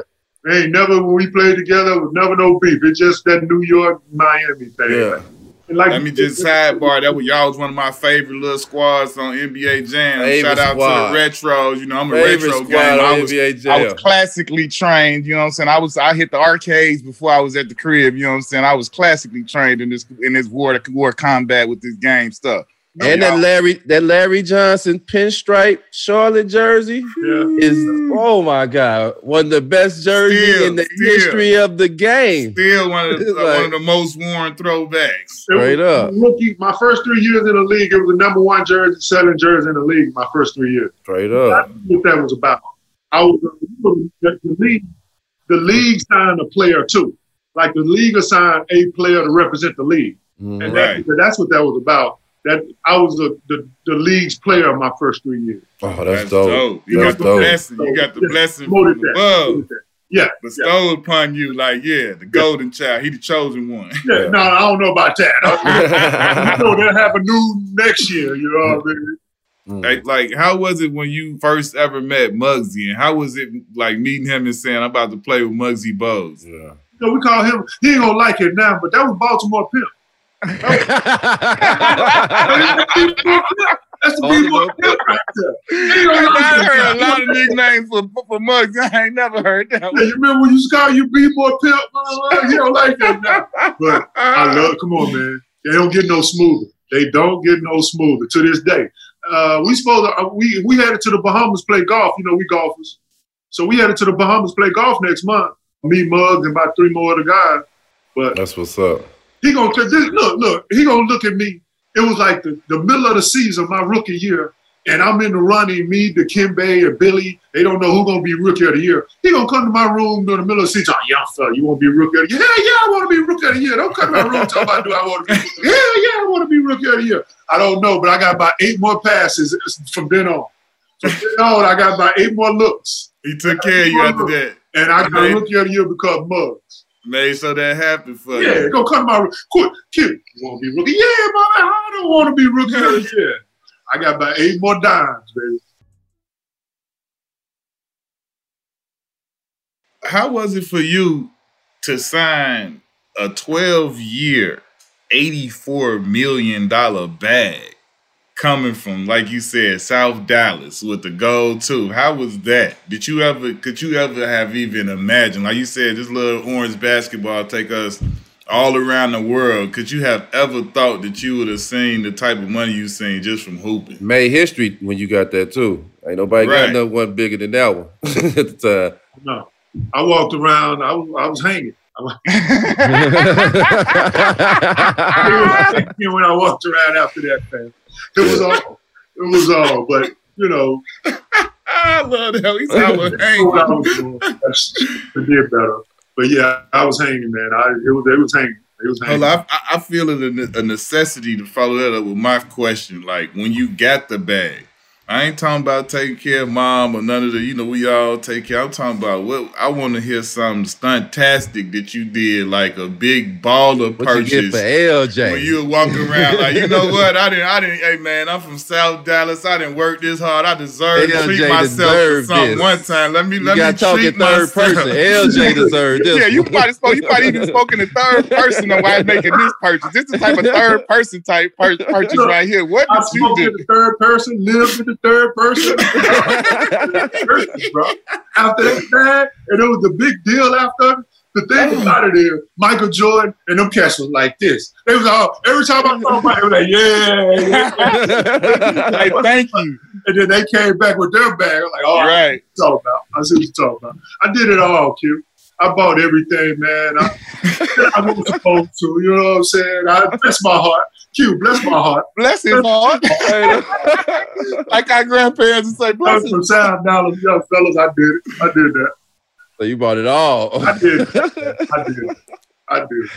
Ain't never when we played together, was never no beef. It's just that New York Miami thing. Yeah. Like, Let me just sidebar that was y'all was one of my favorite little squads on NBA Jam. Shout out squad. to the retros. You know, I'm a favorite retro game. I was, I was classically trained. You know what I'm saying? I was I hit the arcades before I was at the crib. You know what I'm saying? I was classically trained in this in this war war combat with this game stuff. No, and that Larry, that Larry Johnson pinstripe Charlotte jersey yeah. is oh my god, one of the best jerseys still, in the still, history of the game. Still one of (laughs) the, like, one of the most worn throwbacks. Straight up, rookie. My first three years in the league, it was the number one jersey, selling jersey in the league. My first three years. Straight up. That's what that was about. I was the, the league. The league signed a player too. Like the league assigned a player to represent the league, mm, and right. that, that's what that was about that I was the, the, the league's player of my first three years. Oh, that's, that's dope. dope. You that's got the blessing. You got the blessing from above. Yeah. Bestowed yeah. upon you, like, yeah, the golden yeah. child. He the chosen one. Yeah, yeah. no, I don't know about that. (laughs) you know, they'll have a new next year, you know what I mean? Mm. Like, like, how was it when you first ever met Muggsy, and how was it like meeting him and saying, "I'm about to play with Muggsy Bogues"? Yeah, you know, we call him. He ain't gonna like it now, but that was Baltimore Pimp. That's the people right there. I heard a lot of nicknames for for mugs. I ain't never heard that. Yeah, you remember when you scout you be more pimp? You don't like that now. But I love. Come on, man. They don't get no smoother. They don't get no smoother to this day. Uh, we supposed to, uh, we we headed to the Bahamas play golf. You know, we golfers. So we headed to the Bahamas play golf next month. Me, Muggs, and about three more other guys. But that's what's up. He gonna look, look. He gonna look at me. It was like the, the middle of the season, my rookie year, and I'm in the running. Me, the Dikembe, and Billy. They don't know who gonna be rookie of the year. He gonna come to my room during the middle of the season. Oh, young fella, you want to be rookie of the year? Yeah, yeah, I want to be rookie of the year. Don't come to my room talking about do I want to be? Yeah, yeah, I want to be rookie of the year. I don't know, but I got about eight more passes from then on. From then on, I got about eight more looks. He took care of you after that. And I got rookie of the year because Muggs. Made so that happened for yeah, you. Yeah, go cut my quick, kid. You want to be rookie? Yeah, mama, I don't want to be rookie year. I got about eight more dimes, baby. How was it for you to sign a 12 year, $84 million bag coming from, like you said, South Dallas with the gold too. How was that? Did you ever could you ever have even imagined? Like you said, this little orange basketball take us all around the world. Could you have ever thought that you would have seen the type of money you seen just from hooping? Made history when you got that too. Ain't nobody right. got no one bigger than that one (laughs) at the time. No. I walked around, I was, I was hanging. (laughs) (laughs) when I walked around after that, man. It was all. It was all. But you know, (laughs) I love that. He's (laughs) was hanging. I did better. But yeah, I was hanging, man. I it was it was hanging. It was hanging. Well, I, I feel it a necessity to follow that up with my question. Like when you got the bag, I ain't talking about taking care of mom or none of the, you know, we all take care. I'm talking about what I want to hear something stuntastic that you did, like a big baller what purchase. You get for LJ. When you were walking around, like, you know (laughs) what? I didn't, I didn't, hey man, I'm from South Dallas. I didn't work this hard. I deserve to treat myself to something this. one time. Let me, you let me talk treat in third myself. person. LJ (laughs) deserved this. yeah, you probably spoke, you probably even spoke in the third person of why making this purchase. This is the type of third person type purchase right here. What did I you do? the third person, lived with the third person bro. (laughs) After that, and it was a big deal after. The thing about it is, Michael Jordan and them cats was like this. They was all every time I saw about it, was like, yeah, yeah. (laughs) like, thank you. And then they came back with their bag. I'm like, oh, all right, right. talk about. I see what you talking about. I did it all, Q. I bought everything, man. I, (laughs) I was supposed to. You know what I'm saying? I bless my heart. Q, bless my heart. Bless his (laughs) heart. like our grandparents would say, bless him. South Dallas, young fellas, I did it. I did that. So you bought it all. I did. (laughs) I did. I did.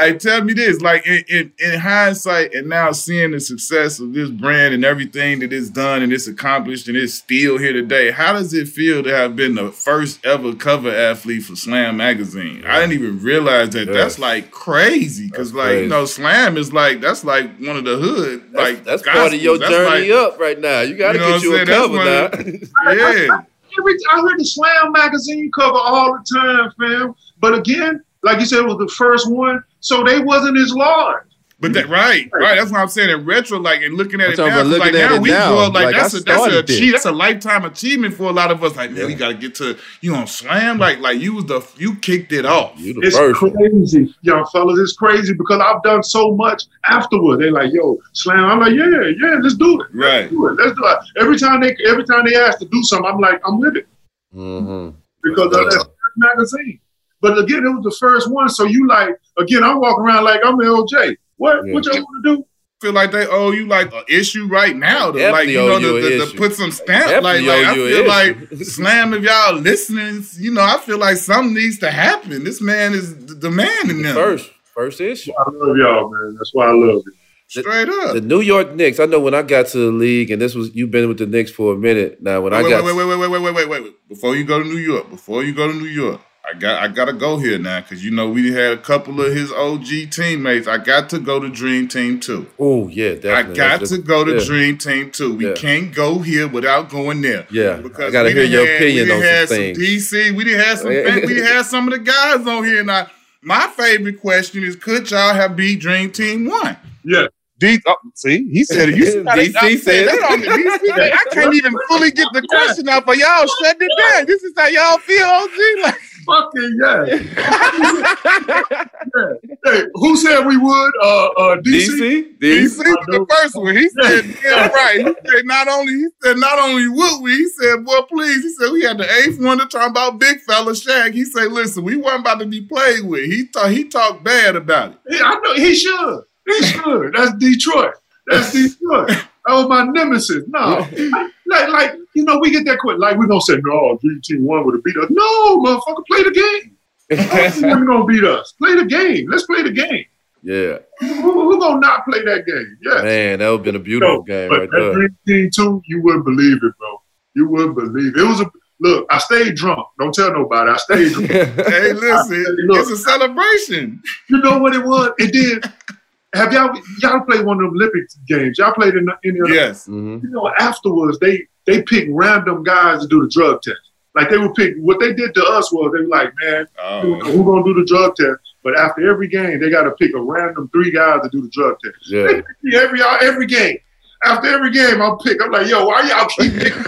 Hey, tell me this, like in, in, in, hindsight, and now seeing the success of this brand and everything that it's done and it's accomplished and it's still here today, how does it feel to have been the first ever cover athlete for Slam magazine? Yeah. I didn't even realize that. That's like crazy because, like, crazy. you know, Slam is like that's like one of the hood. That's, like that's gospels. part of your that's journey like, up right now. You got to you know get you a cover now. (laughs) yeah. Every, I heard the Slam magazine cover all the time, fam. But again, like you said, it was the first one, so they wasn't as large. But that right, right. That's what I'm saying. In retro, like and looking at I'm it now, like now we now, like, like that's a that's a achieve, that's a lifetime achievement for a lot of us. Like man, yeah. we got to get to you on slam. Like like you was the you kicked it off. it's first. crazy, young fellas. It's crazy because I've done so much afterward. They like yo slam. I'm like yeah yeah let's do it. Right. Let's do it. Let's do it. Every time they every time they ask to do something, I'm like I'm with it. Mm-hmm. Because of that magazine. But again, it was the first one. So you like, again, I'm walking around like I'm LJ. What yeah. what y'all want to do? Feel like they owe you like an issue right now to like you know to, to, to, put some stamp like, like I feel like slam if y'all listening you know I feel like something needs to happen this man is the man them first first issue I love y'all man that's why I love you Straight up. The New York Knicks. I know when I got to the league, and this was you've been with the Knicks for a minute now. When wait, I got wait, wait, wait, wait, wait, wait, wait, wait, wait. Before you go to New York, before you go to New York, I got I gotta go here now because you know we had a couple of his OG teammates. I got to go to Dream Team too. Oh yeah, definitely. I got to go to yeah. Dream Team too. We yeah. can't go here without going there. Yeah, because I gotta hear your have, opinion on some things. DC, we didn't have some. (laughs) we didn't have some of the guys on here now. My favorite question is: Could y'all have beat Dream Team one? Yeah. D, oh, see, he said it. You see DC said that on the DC. I can't even fully get the (laughs) question out, but y'all shut it down. This is how y'all feel, OG. Like, fucking yeah. (laughs) yeah. Hey, who said we would? Uh, uh, DC. DC. DC was the first one. He said, yeah, right. He said not only he said not only would we. He said, boy, please. He said we had the eighth one to talk about big fella Shaq. He said, listen, we weren't about to be played with. He thought he talked bad about it. Yeah, I know he should. He should. That's Detroit. That's Detroit. Oh, my nemesis. No, (laughs) like, like you know, we get that quick. Like we're gonna say, no, Dream Team One would have beat us. No, motherfucker, play the game. (laughs) Who's gonna beat us? Play the game. Let's play the game. Yeah. Who, who, gonna not play that game? Yeah. Man, that would have been a beautiful so, game right there. Dream Team Two, you wouldn't believe it, bro. You wouldn't believe it. It was a look. I stayed drunk. Don't tell nobody. I stayed drunk. (laughs) hey, listen, stayed, look, it's a celebration. You know what it was? It did. (laughs) Have y'all y'all played one of the Olympic games? Y'all played in any of them? Yes. Mm-hmm. You know, afterwards they they pick random guys to do the drug test. Like they would pick what they did to us was they were like, man, oh. who, gonna do the drug test? But after every game, they got to pick a random three guys to do the drug test. Yeah. every every game after every game, I'll pick. I'm like, yo, why y'all keep (laughs) picking?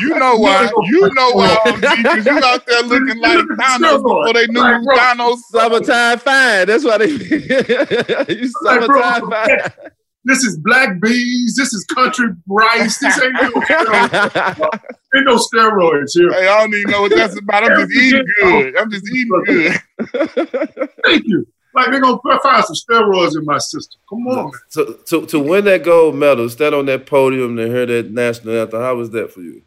you know why? (laughs) You know why? Because you out there (laughs) looking like Thanos before they knew like, bro, Thanos. Summertime fine. That's why they. you summertime like, fine. This is black bees. This is country rice. This ain't no steroids. ain't no steroids here. Hey, I don't even know what that's about. I'm just eating good. I'm just eating good. Thank you. Like they're gonna find some steroids in my system. Come on. So to, to win that gold medal, stand on that podium and hear that national anthem, how was that for you?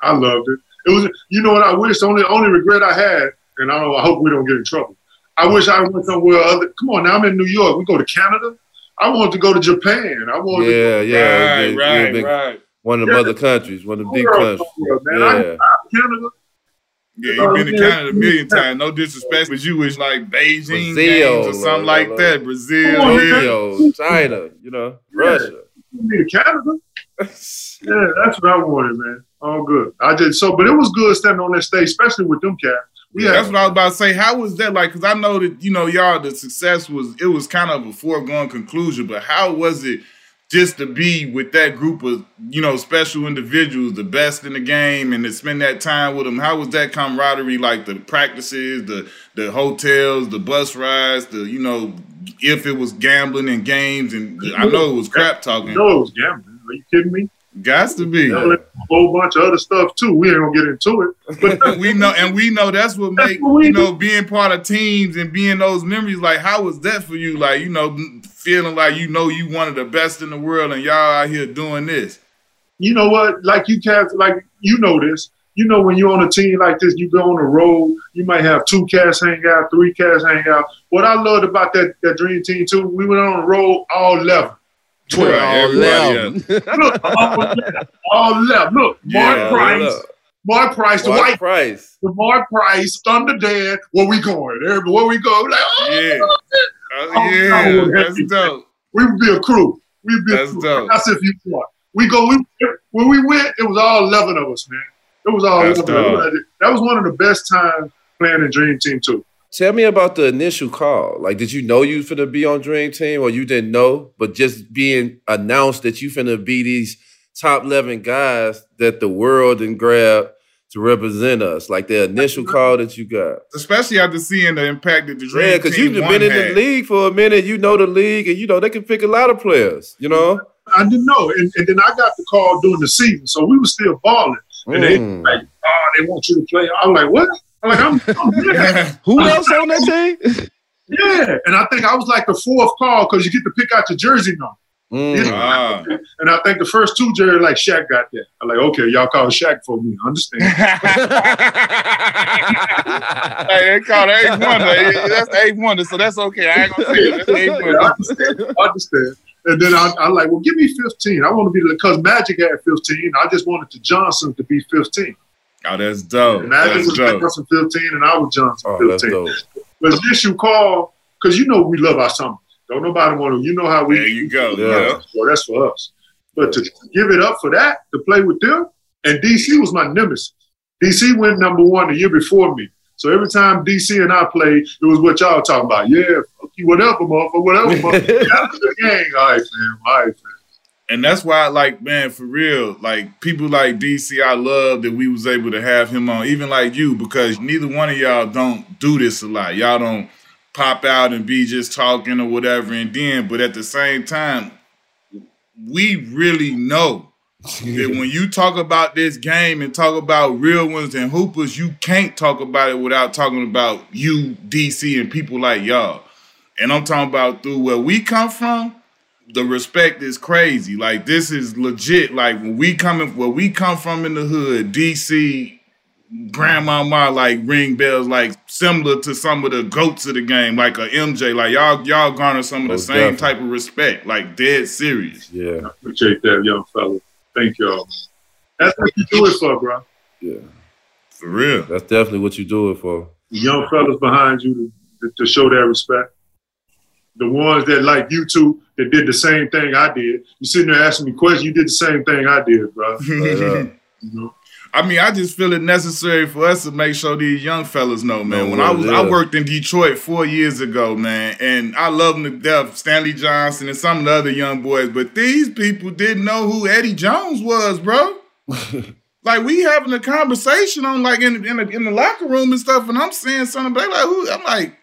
I loved it. It was you know what I wish, the only only regret I had, and I don't I hope we don't get in trouble. I wish I went somewhere other come on now I'm in New York. We go to Canada. I wanted to go to Japan. I wanted Yeah, to yeah, right, right, big, right. One of the yeah. other countries, one of the big countries. Man. Yeah. I, Canada, yeah, you've been to Canada a million times. No disrespect, but you was like Beijing Brazil, or something like, like that. Brazil, Rio, China, you know, Russia. Yeah, Canada. (laughs) yeah, that's what I wanted, man. All good. I did so, but it was good standing on that stage, especially with them cats. Yeah, that's what I was about to say. How was that like? Because I know that you know y'all the success was it was kind of a foregone conclusion, but how was it just to be with that group of you know special individuals, the best in the game, and to spend that time with them. How was that camaraderie like? The practices, the the hotels, the bus rides, the you know if it was gambling and games, and I know it was crap talking. No, it was gambling. Are you kidding me? Got to be a whole bunch of other stuff too. We ain't gonna get into it, but (laughs) we know, and we know that's what makes you know being part of teams and being those memories. Like, how was that for you? Like, you know, feeling like you know you one of the best in the world and y'all out here doing this? You know what? Like you cats, like you know this. You know when you're on a team like this, you go on the road. You might have two cats hang out, three cats hang out. What I loved about that that dream team too, we went on the road all eleven. 12. All 11. (laughs) Look, all 11. All 11. Look, Mark yeah, Price. Mark Price, the white Price. The Mark Price, Thunder Dan, where we going? Where we go? Like, oh, yeah. Oh, oh, yeah, that's dope. We would be a crew. We'd be that's a crew. dope. That's if you want. We go. We when we went, it was all eleven of us, man. It was all. That's dope. That was one of the best times playing in Dream Team too. Tell me about the initial call. Like, did you know you finna be on Dream Team, or you didn't know, but just being announced that you finna be these top eleven guys that the world and grab to represent us, like the initial call that you got. Especially after seeing the impact that the Dream Yeah, because you've been in had. the league for a minute. You know the league, and you know they can pick a lot of players. You know. I didn't know, and, and then I got the call during the season, so we were still balling. And mm. they like, oh, they want you to play. I'm like, what? I'm like, I'm, I'm (laughs) Who else on that team? Yeah, and I think I was like the fourth call because you get to pick out your jersey number. Mm. Ah. And I think the first two Jerry like Shaq got that. I'm like, okay, y'all call Shaq for me. Understand? (laughs) hey, they call it eight wonder. That's eight wonder, so that's okay. I ain't gonna say it. That's eight wonder. understand. understand. And then I, I like, well, give me 15. I want to be the because Magic had 15. I just wanted the Johnson to be 15. Oh, that's dope. And that's was dope. Johnson 15, and I was Johnson Oh, that's 15. dope. But this you call because you know we love our summer. Don't nobody want to. You know how we. There you go. Yeah. Yeah. So that's for us. But to give it up for that, to play with them, and DC was my nemesis. DC went number one the year before me. So every time DC and I played, it was what y'all talking about. Yeah, fuck you, whatever, motherfucker, whatever, motherfucker. (laughs) That's the gang. All right, fam. All right, fam. And that's why, I like, man, for real, like people like DC, I love that we was able to have him on, even like you, because neither one of y'all don't do this a lot. Y'all don't pop out and be just talking or whatever, and then, but at the same time, we really know that (laughs) when you talk about this game and talk about real ones and hoopers, you can't talk about it without talking about you, DC, and people like y'all. And I'm talking about through where we come from, the respect is crazy. Like this is legit. Like when we coming where we come from in the hood, DC, grandmama like ring bells, like similar to some of the goats of the game, like a MJ. Like y'all, y'all garner some of the Most same definitely. type of respect, like dead serious. Yeah, Appreciate that, young fella. Thank y'all. That's what you do it for, bro. yeah. For real. That's definitely what you do it for. The young fellas behind you to, to show that respect. The ones that like you two that did the same thing I did. You sitting there asking me questions. You did the same thing I did, bro. (laughs) Straight up. You know? I mean, I just feel it necessary for us to make sure these young fellas know, man. Know when what I it was, I worked in Detroit four years ago, man, and I love them to death. Stanley Johnson and some of the other young boys, but these people didn't know who Eddie Jones was, bro. (laughs) like we having a conversation on like in in the, in the locker room and stuff, and I'm saying something. They like, who? I'm like,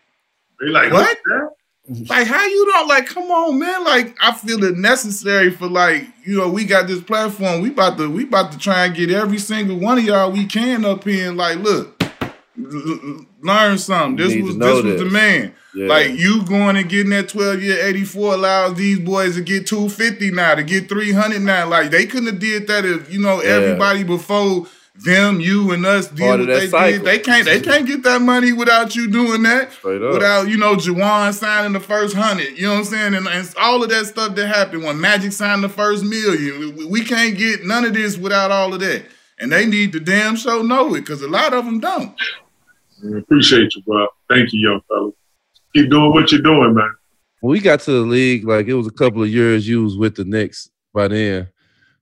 They like What? that? Like how you don't like? Come on, man. Like I feel it necessary for like you know we got this platform. We about to we about to try and get every single one of y'all we can up here and like look, learn something. This was know this was the man. Yeah. Like you going and getting that 12 year 84 allows these boys to get 250 now, to get 300 now. Like they couldn't have did that if you know Yeah. everybody before them, you and us did Part what they cycle. did. They can't they can't get that money without you doing that. Straight up. Without, you know, Juwan signing the first hundred. You know what I'm saying? And, and all of that stuff that happened when Magic signed the first million. We, we can't get none of this without all of that. And they need to damn show know it because a lot of them don't. I appreciate you, bro. Thank you, young fella. Keep doing what you're doing, man. when we got to the league, like it was a couple of years you was with the Knicks by then.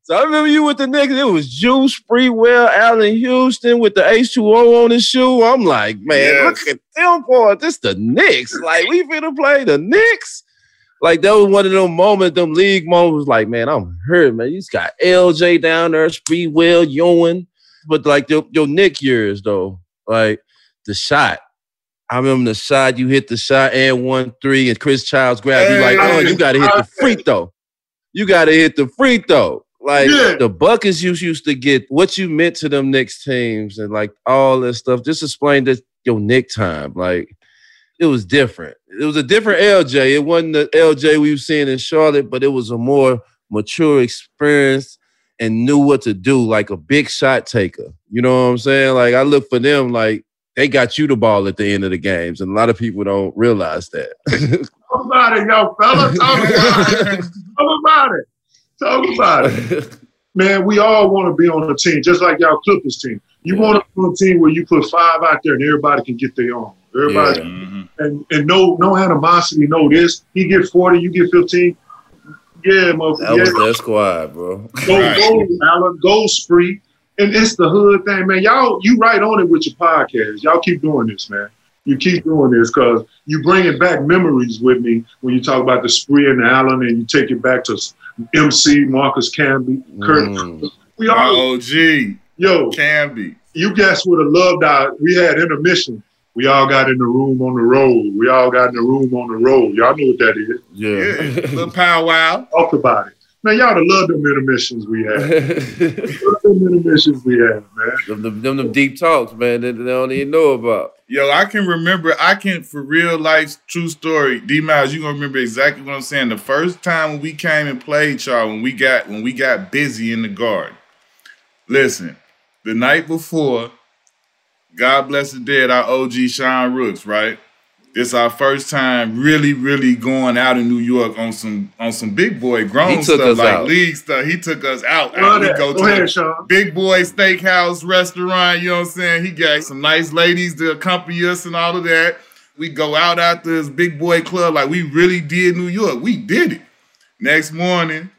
So I remember you with the Knicks. It was Juice, Sprewell, Allan Houston with the H2O on his shoe. I'm like, man, Yes. look at them boys. This the Knicks. Like we finna play the Knicks. Like that was one of them moments, them league moments. Like, man, I'm hurt, man. You just got LJ down there, Sprewell, Ewing. But like your, your Knick years though, like the shot. I remember the shot, you hit the shot and one three, and Chris Childs grabbed you like, oh, you gotta hit the free throw. You gotta hit the free throw. Like Yeah. the buckets you used to get, what you meant to them Knicks teams and like all this stuff. Just explain this your Knick time. Like it was different. It was a different LJ. It wasn't the LJ we were seeing in Charlotte, but it was a more mature experience and knew what to do, like a big shot taker. You know what I'm saying? Like I look for them like they got you the ball at the end of the games, and a lot of people don't realize that. (laughs) Talk about it, young fella. Talk about it. (laughs) Talk about it. Talk about it. (laughs) Man, we all want to be on a team, just like y'all Clippers team. You Yeah. want to be on a team where you put five out there and everybody can get their own. Everybody Yeah. Mhm. and and no no animosity, no this. He get 40, you get 15. Yeah, motherfucker. that was yeah. their squad, bro. Go, Right. go, Allan, go spree. And it's the hood thing, man. Y'all, you right on it with your podcast. Y'all keep doing this, man. You keep doing this because you bringing back memories with me when you talk about the spree and the Allan and you take it back to MC, Marcus Camby, Kurt. Mm. We My all, OG yo, can be. you guys would have loved our, we had intermission. We all got in the room on the road. We all got in the room on the road. Y'all know what that is. Yeah. Yeah. (laughs) Little powwow. Talk about it. Man, y'all would have loved them intermissions we had. (laughs) Loved them intermissions we had, man. them, them, them, them deep talks, man, that they don't even know about. Yo, I can remember, I can, for real life, true story, D Miles, you gonna remember exactly what I'm saying. The first time when we came and played y'all, when we got when we got busy in the garden. Listen, the night before, God bless the dead, our OG Sean Rooks, right? It's our first time really, really going out in New York on some on some big boy grown stuff like out. league stuff. He took us out. we go, go to ahead, Sean. big boy steakhouse restaurant. You know what I'm saying? He got some nice ladies to accompany us and all of that. We go out after this big boy club like we really did New York. We did it. Next morning,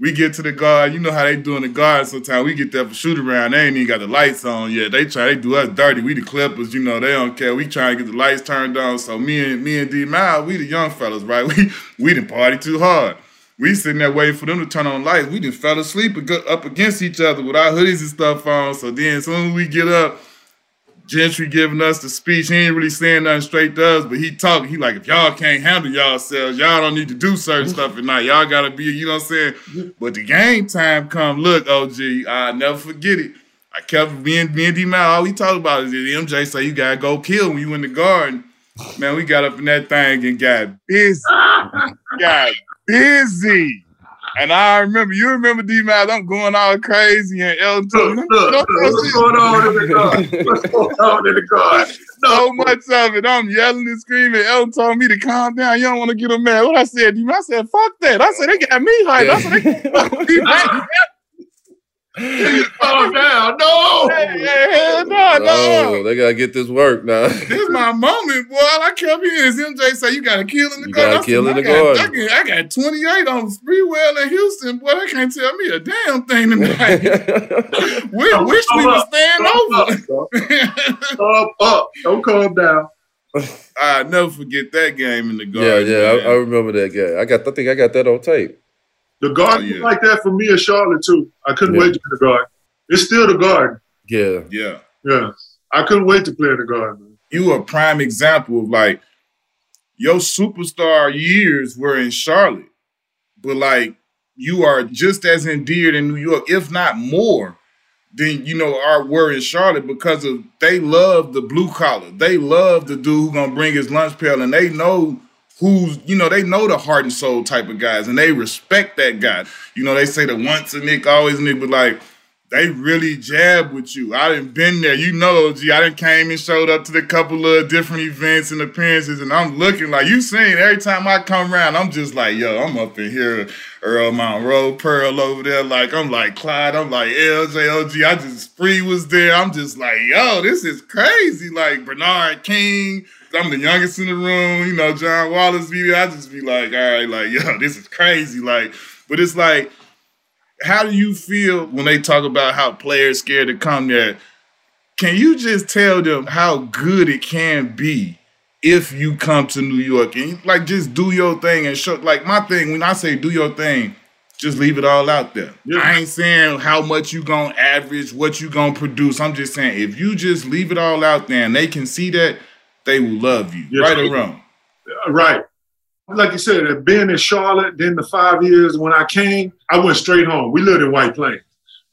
we get to the guard. You know how they do in the guard sometimes. We get there for shoot around. They ain't even got the lights on yet. They try, they do us dirty. We the Clippers, you know, they don't care. We trying to get the lights turned on. So me and me and D Mal, we the young fellas, right? (laughs) We we didn't party too hard. We sitting there waiting for them to turn on lights. We just fell asleep up against each other with our hoodies and stuff on. So then as soon as we get up, Gentry giving us the speech. He ain't really saying nothing straight to us, but he talking. He like, if y'all can't handle yourselves, y'all don't need to do certain mm-hmm. stuff at night. Y'all gotta be, you know what I'm saying? But the game time come. Look, OG, I never forget it. I kept me and me and D Mal, all we talk about is MJ say you gotta go kill when you in the garden. Man, we got up in that thing and got busy. (laughs) got busy. And I remember, you remember D Miles, I'm going all crazy and Elton look, look, look, what's going on in the car? (laughs) What's going on in the car? No. So much of it. I'm yelling and screaming. Elton told me to calm down. You don't want to get him mad. What I said, D I said, fuck that. I said, they got me hyped. I said, they got me (laughs) Calm down. No. Hey, hey, no, no. Oh, they gotta get this work now. this is my moment, boy. I kept hearing MJ say you gotta kill in the you guard. Gotta kill in the guard. I got, I got 28 on Sprewell in Houston. Boy, they can't tell me a damn thing (laughs) tonight. we no, wish we would stand over. Calm up. Don't calm down. (laughs) I never forget that game in the guard. Yeah, yeah, I, I, remember that game. I got, I think I got that on tape. The garden oh, yeah. like that for me in Charlotte too. I couldn't yeah. wait to play the garden. It's still the garden. Yeah. Yeah. Yeah. I couldn't wait to play in the garden. You a prime example of like your superstar years were in Charlotte, but like you are just as endeared in New York, if not more, than you know are were in Charlotte because of they love the blue collar. They love the dude who gonna bring his lunch pail, and they know who's, you know, they know the heart and soul type of guys and they respect that guy. You know, they say that once a Knick, always a Knick, but like they really jab with you. I didn't been there. You know, G, I didn't came and showed up to the couple of different events and appearances, and I'm looking like you saying every time I come around, I'm just like, yo, I'm up in here, Earl Mount Pearl over there. Like, I'm like Clyde, I'm like LJOG. I just free was there. I'm just like, yo, this is crazy. Like Bernard King. I'm the youngest in the room, you know, John Wallace video. I just be like, all right, like, (laughs) yo, this is crazy. Like, but it's like, how do you feel when they talk about how players scared to come there? Can you just tell them how good it can be if you come to New York and like just do your thing and show like my thing when I say do your thing, just leave it all out there. Yeah. I ain't saying how much you gonna average, what you gonna produce. I'm just saying if you just leave it all out there and they can see that, they will love you, yes, right or wrong. Right. Like you said, being in Charlotte, then the five years when I came, I went straight home. We lived in White Plains.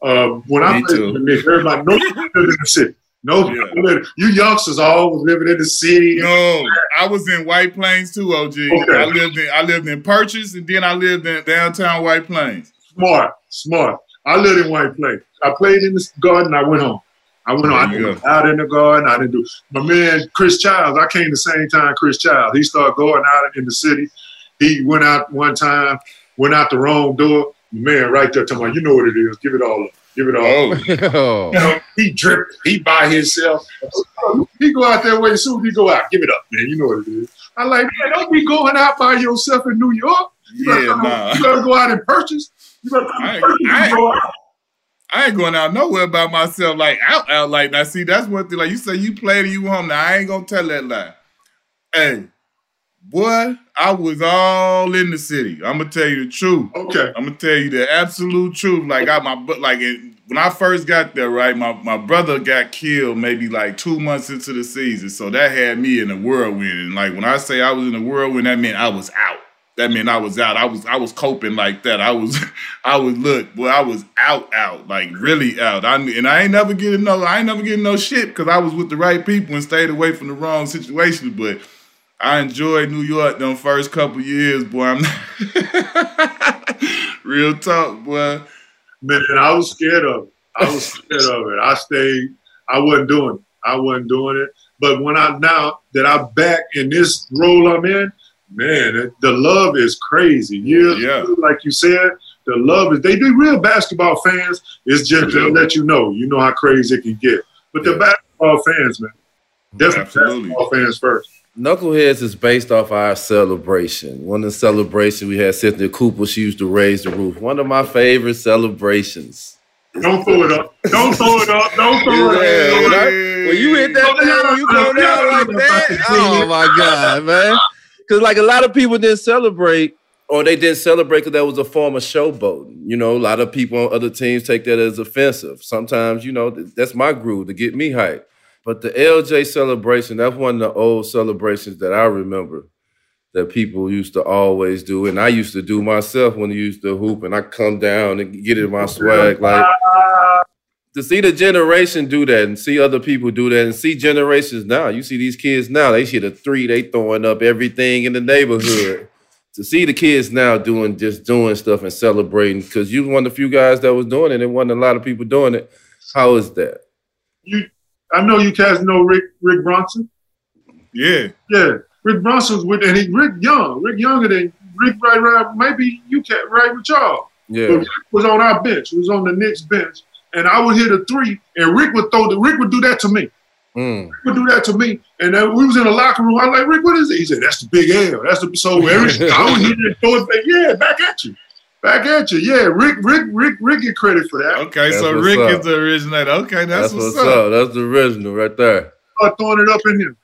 Uh, when Me I lived in Nick, everybody nobody lived in the city. No, yeah. you youngsters all was living in the city. No, I was in White Plains too, OG. Okay. I lived in I lived in Purchase, and then I lived in downtown White Plains. Smart, smart. I lived in White Plains. I played in the garden. I went home. I went on I out in the garden. I didn't do my man Chris Childs. I came the same time Chris Childs. He started going out in the city. He went out one time, went out the wrong door. My man, right there, talking about you know what it is. Give it all up. Give it all. (laughs) Oh. you know, he dripped. He by himself. He go out there wait. Soon as he go out. Give it up, man. You know what it is. I like, man, don't be going out by yourself in New York. You yeah, better, nah. You better go out and purchase. You better come I, purchase I, go out. I ain't going out nowhere by myself, like out, out like now. See, that's what thing. Like you say, you played and you home. Now I ain't gonna tell that lie. Hey, boy, I was all in the city. I'm gonna tell you the truth. Okay. I'm gonna tell you the absolute truth. Like I my like when I first got there, right? My my brother got killed maybe like two months into the season, so that had me in a whirlwind. And like when I say I was in a whirlwind, that meant I was out that meant I was out. I was I was coping like that. I was (laughs) I was look, well, I was out, out, like really out. I and I ain't never getting no, I ain't never getting no shit because I was with the right people and stayed away from the wrong situations. But I enjoyed New York them first couple years, boy. I'm (laughs) real talk, boy. Man, I was scared of it. I was scared of it. I stayed. I wasn't doing it. I wasn't doing it. But when I now that I'm back in this role I'm in, man, the love is crazy. Years, yeah. like you said, the love is. They be real basketball fans. It's just to let you know, you know how crazy it can get. But yeah. the basketball fans, man, definitely Absolutely. basketball fans first. Knuckleheads is based off our celebration. One of the celebrations we had Cynthia Cooper, she used to raise the roof. One of my favorite celebrations. Don't throw it up. Don't throw it up. Don't throw it up. When you hit that thing, you go down like that. (laughs) Oh my God, man. Because like a lot of people didn't celebrate or they didn't celebrate because that was a form of showboating. You know, a lot of people on other teams take that as offensive. Sometimes, you know, that's my groove to get me hyped. But the LJ celebration, that's one of the old celebrations that I remember that people used to always do. And I used to do myself when I used to hoop and I come down and get in my swag. Like to see the generation do that and see other people do that and see generations now. You see these kids now, they see the three, they throwing up everything in the neighborhood. to see the kids now doing just doing stuff and celebrating, because you were one of the few guys that was doing it, and wasn't a lot of people doing it. How is that? You I know you guys know Rick Rick Brunson. Yeah. Yeah. Rick Brunson's with and he Rick Young. Rick younger than Rick right right maybe you can't right with y'all. Yeah. But Rick was on our bench, was on the Knicks bench. And I would hit a three, and Rick would throw the Rick would do that to me. Mm. Rick would do that to me. And then we was in the locker room. I was like, Rick, what is it? He said, That's the big L. That's the so (laughs) every I would hit it and throw it back. Yeah, back at you. Back at you, yeah. Rick, Rick, Rick, Rick get credit for that. Okay, that's so Rick up. is the originator. Okay, that's, that's what's, what's up. up. That's the original right there. Start throwing it up in here.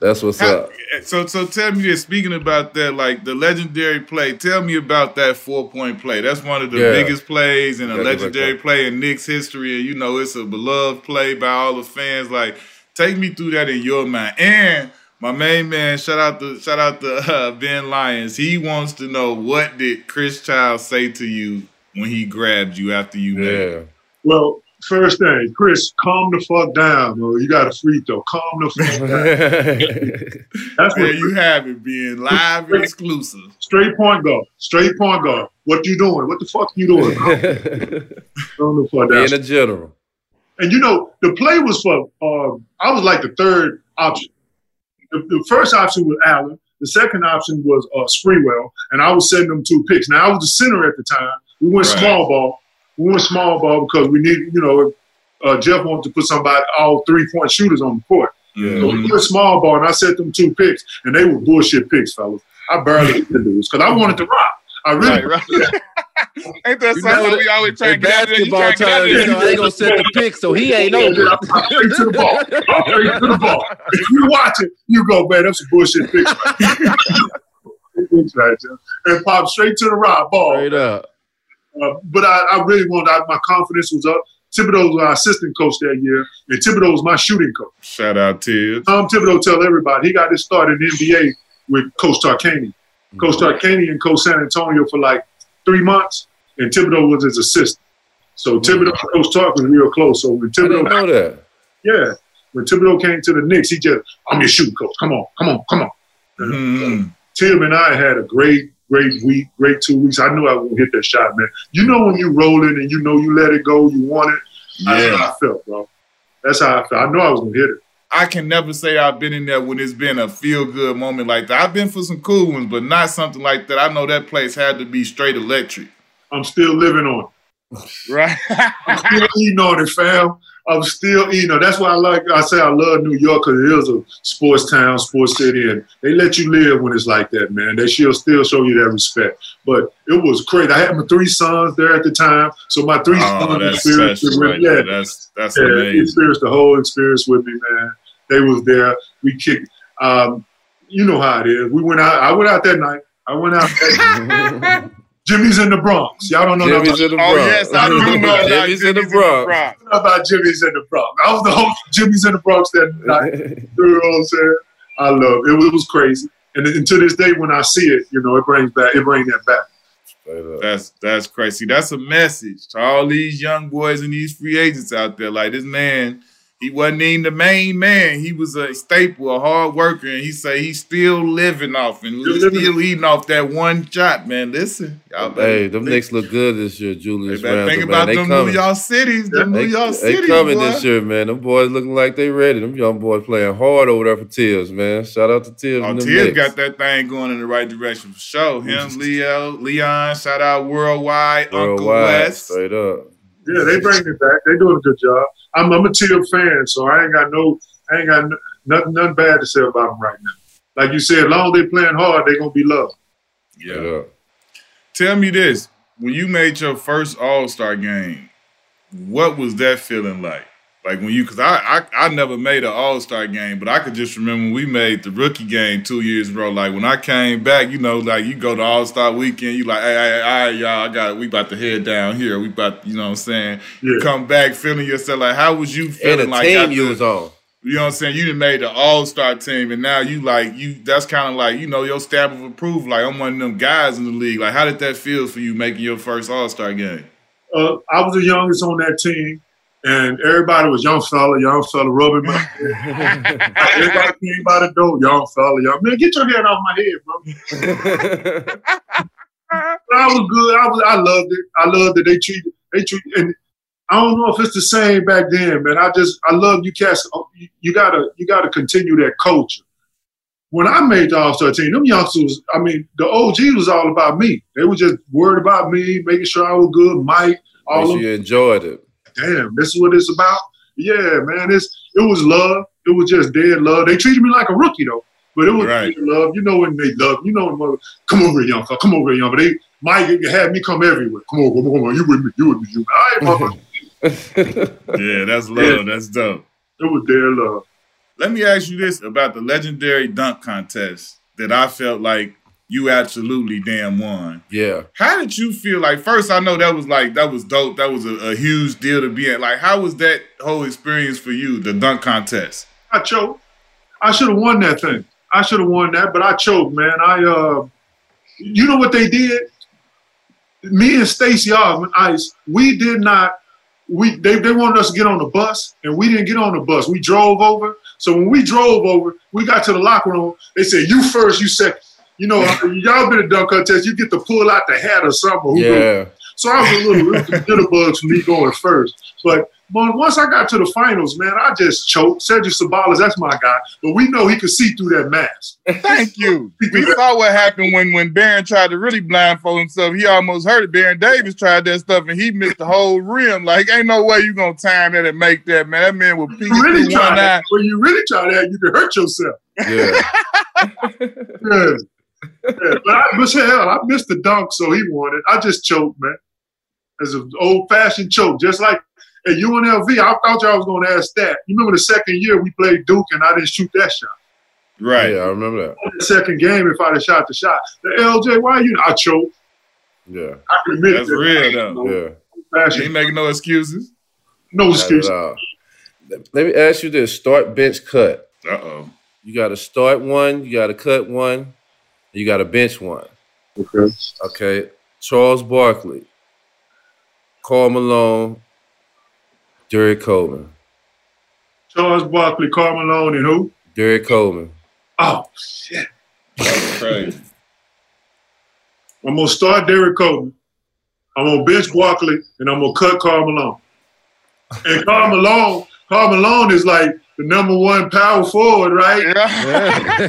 That's what's How, up. So, so tell me this. Speaking about that, like the legendary play, tell me about that four point play. That's one of the yeah. biggest plays in a legendary play in Knicks history, and you know it's a beloved play by all the fans. Like, take me through that in your mind, and my main man, shout out to shout out to (laughs) uh, Ben Lyons. He wants to know what did Chris Child say to you when he grabbed you after you yeah. made. Well, first thing, Chris, calm the fuck down, bro. You got a free throw. Calm the fuck (laughs) down. That's what you have it being live straight, exclusive. Straight point guard. Straight point guard. What you doing? What the fuck you doing? (laughs) calm the fuck down. In a general. And you know, the play was for uh, I was like the third option the, the, first option was Allan. The second option was uh, Sprewell, and I was sending them two picks. Now I was the center at the time. We went right. small ball. We went small ball because we need, you know, uh, Jeff wanted to put somebody all three point shooters on the court. Yeah. So we went small ball, and I set them two picks, and they were bullshit picks, fellas. I barely hit the dudes because I wanted to rock. I really. Right, right. (laughs) Ain't that something we always try to get basketball time? You know, they gonna set the pick, so he ain't open. Straight to the ball. Straight to the ball. If you watch it, you go, man. That's a bullshit pick. (laughs) (laughs) and pop straight to the rock ball. Straight up. Uh, but I, I really wanted. I, my confidence was up. Thibodeau was our assistant coach that year, and Thibodeau was my shooting coach. Shout out to Tom Thibodeau. Tell everybody he got his start in the NBA with Coach Tarkanian. Coach mm-hmm. Tarkanian coached San Antonio for like three months, and Thibodeau was his assistant. So mm-hmm. Thibodeau and Coach Tark was real close. So when Thibodeau, know that. Yeah, when Thibodeau came to the Knicks, he just, I'm your shooting coach. Come on, come on, come on. Mm-hmm. Tim and I had a great, great week, great two weeks. I knew I was gonna hit that shot, man. You know when you rolling and you know you let it go, you want it. Yeah. That's how I felt, bro. That's how I felt. I know I was gonna hit it. I can never say I've been in there when it's been a feel good moment like that. I've been for some cool ones, but not something like that. I know that place had to be straight electric. I'm still living on it. Right. I'm still eating on it, fam. I'm still, you know, that's why I like, I say I love New York because it is a sports town, sports city, and they let you live when it's like that, man. They still still show you that respect. But it was great. I had my three sons there at the time, so my three oh, sons experienced it right yeah, that's that's yeah, amazing. Experienced the whole experience with me, man. They was there. We kicked. Um, you know how it is. We went out. I went out that night. I went out. (laughs) That Jimmy's in the Bronx. Y'all don't know Jimmy's in the Bronx. Oh yes, I do know Jimmy's, in the Bronx. about Jimmy's in the Bronx. I was the whole Jimmy's in the Bronx that night. (laughs) you know what I'm saying? I love it. It was crazy. And, and to this day, when I see it, you know, it brings back it brings that back. That's that's crazy. That's a message to all these young boys and these free agents out there. Like this man he wasn't even the main man. He was a staple, a hard worker, and he say he's still living off and he's still eating off that one shot, man. Listen, y'all Hey, them they, Knicks look good this year, Julius. Hey, think about man. them coming. New York cities, them they, New York cities. They coming boy. this year, man. Them boys looking like they ready. Them young boys playing hard over there for Thibs, man. Shout out to Thibs. Oh, Thibs got that thing going in the right direction for sure. Him, Leo, Leon, shout out Worldwide, Worldwide Uncle Wes. Straight up. Yeah, they bring it back. They doing a good job. I'm, I'm a Teal fan, so I ain't got no, I ain't got no, nothing, nothing bad to say about them right now. Like you said, as long as they playing hard, they gonna be loved. Yeah. yeah. Tell me this: when you made your first All Star game, what was that feeling like? Like when you, because I, I I never made an All Star game, but I could just remember when we made the rookie game two years ago. Like when I came back, you know, like you go to All Star weekend, you like, hey, hey, all right, y'all, I got it. We about to head down here. We about, you know, what I'm saying, yeah. you come back feeling yourself like, how was you feeling? And the like team you was on. You know what I'm saying? You done made the All Star team, and now you like you. That's kind of like you know your stamp of approval. Like I'm one of them guys in the league. Like how did that feel for you making your first All Star game? Uh, I was the youngest on that team and everybody was young fella, young fella, rubbing my (laughs) head. everybody came by the door, young fella, young man, get your head off my head, bro. I was good. I was. I loved it. I loved that they treated. They treat, and I don't know if it's the same back then, man. I just I love you cats. Oh, you, you gotta you gotta continue that culture. When I made the All Star team, them youngsters, I mean, the OG was all about me. They were just worried about me, making sure I was good. Mike, all of you enjoyed it damn, this is what it's about. Yeah, man, it's it was love. It was just dead love. They treated me like a rookie though, but it was right. love. You know when they love. You know when come over here, young fella, come over here, young. But they Mike had me come everywhere. Come on, come on, come on. You with me? You with me? You. All right, (laughs) yeah, that's love. That's dope. It was dead love. Let me ask you this about the legendary dunk contest that I felt like you absolutely damn won. Yeah. How did you feel? Like first, I know that was like that was dope. That was a, a huge deal to be at. Like, how was that whole experience for you, the dunk contest? I choked. I should have won that thing. I should have won that, but I choked, man. I uh, you know what they did? Me and Stacey Augmon, Ice, we did not. We they, they wanted us to get on the bus, and we didn't get on the bus. We drove over. So when we drove over, we got to the locker room. They said, "You first, you second you know, (laughs) uh, y'all been a dunk contest, you get to pull out the hat or something. Yeah. So I was a little, little jitterbugs for me going first. But but once I got to the finals, man, I just choked. Cedric Ceballos, that's my guy. But we know he could see through that mask. Thank you. (laughs) we saw what happened when when Baron tried to really blindfold himself. He almost hurt it. Baron Davis tried that stuff and he missed the whole rim. Like, ain't no way you gonna time that and make that, man. That man will be really try that. When you really try that, you can hurt yourself. Yeah. (laughs) yeah yeah, but, I, but hell, I missed the dunk, so he won it. I just choked, man. As an old fashioned choke, just like at UNLV. I thought y'all was going to ask that. You remember the second year we played Duke and I didn't shoot that shot. Right, yeah, I remember that. The second game, if I'd have shot the shot, the LJ, why you? I choked. Yeah, I can admit that's real though. Yeah, you ain't making no excuses. No excuses. Let me ask you this: start, bench, cut. Uh oh. You got to start one. You got to cut one. You got to bench one. Okay. Okay. Charles Barkley, Karl Malone, Derrick Coleman. Charles Barkley, Karl Malone, and who? Derrick Coleman. Oh shit. That's crazy. (laughs) I'm gonna start Derrick Coleman. I'm gonna bench Barkley, and I'm gonna cut Karl Malone. And Karl Malone, Karl Malone is like the number one power forward, right? Yeah.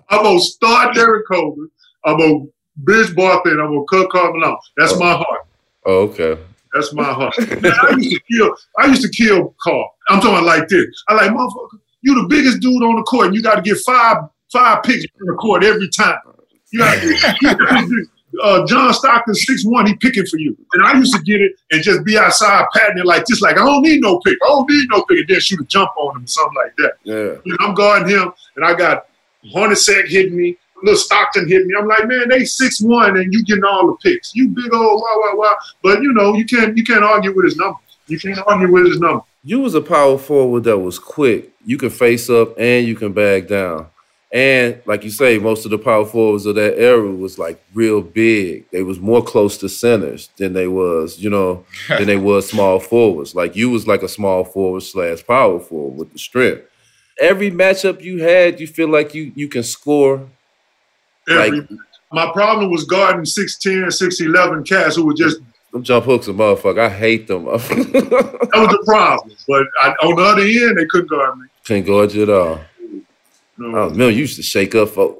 (laughs) I'm gonna start Derrick Coleman. I'm gonna bench Barkley and I'm gonna cut Karl Malone. That's oh. my heart. Oh, okay. That's my heart. Man, I used to kill. I used to kill Karl. I'm talking like this. I like motherfucker. You the biggest dude on the court, and you got to get five five picks on the court every time. You got to uh, John Stockton six one, he picking for you. And I used to get it and just be outside patting it like this, like I don't need no pick, I don't need no pick, and then shoot a jump on him or something like that. Yeah. You know, I'm guarding him, and I got Hornacek hitting me, little Stockton hitting me. I'm like, man, they six one, and you getting all the picks. You big old wow wow wow. But you know, you can't you can't argue with his number. You can't argue with his number. You was a power forward that was quick. You can face up and you can back down. And like you say, most of the power forwards of that era was like real big. They was more close to centers than they was, you know, (laughs) than they was small forwards. Like you was like a small forward slash power forward with the strength. Every matchup you had, you feel like you you can score. Every, like, my problem was guarding 6'10, 6'11 cats who were just them jump hooks a motherfucker. I hate them. (laughs) that was the problem. But I, on the other end, they couldn't guard me. Couldn't guard you at all. No. Oh, you used to shake up for.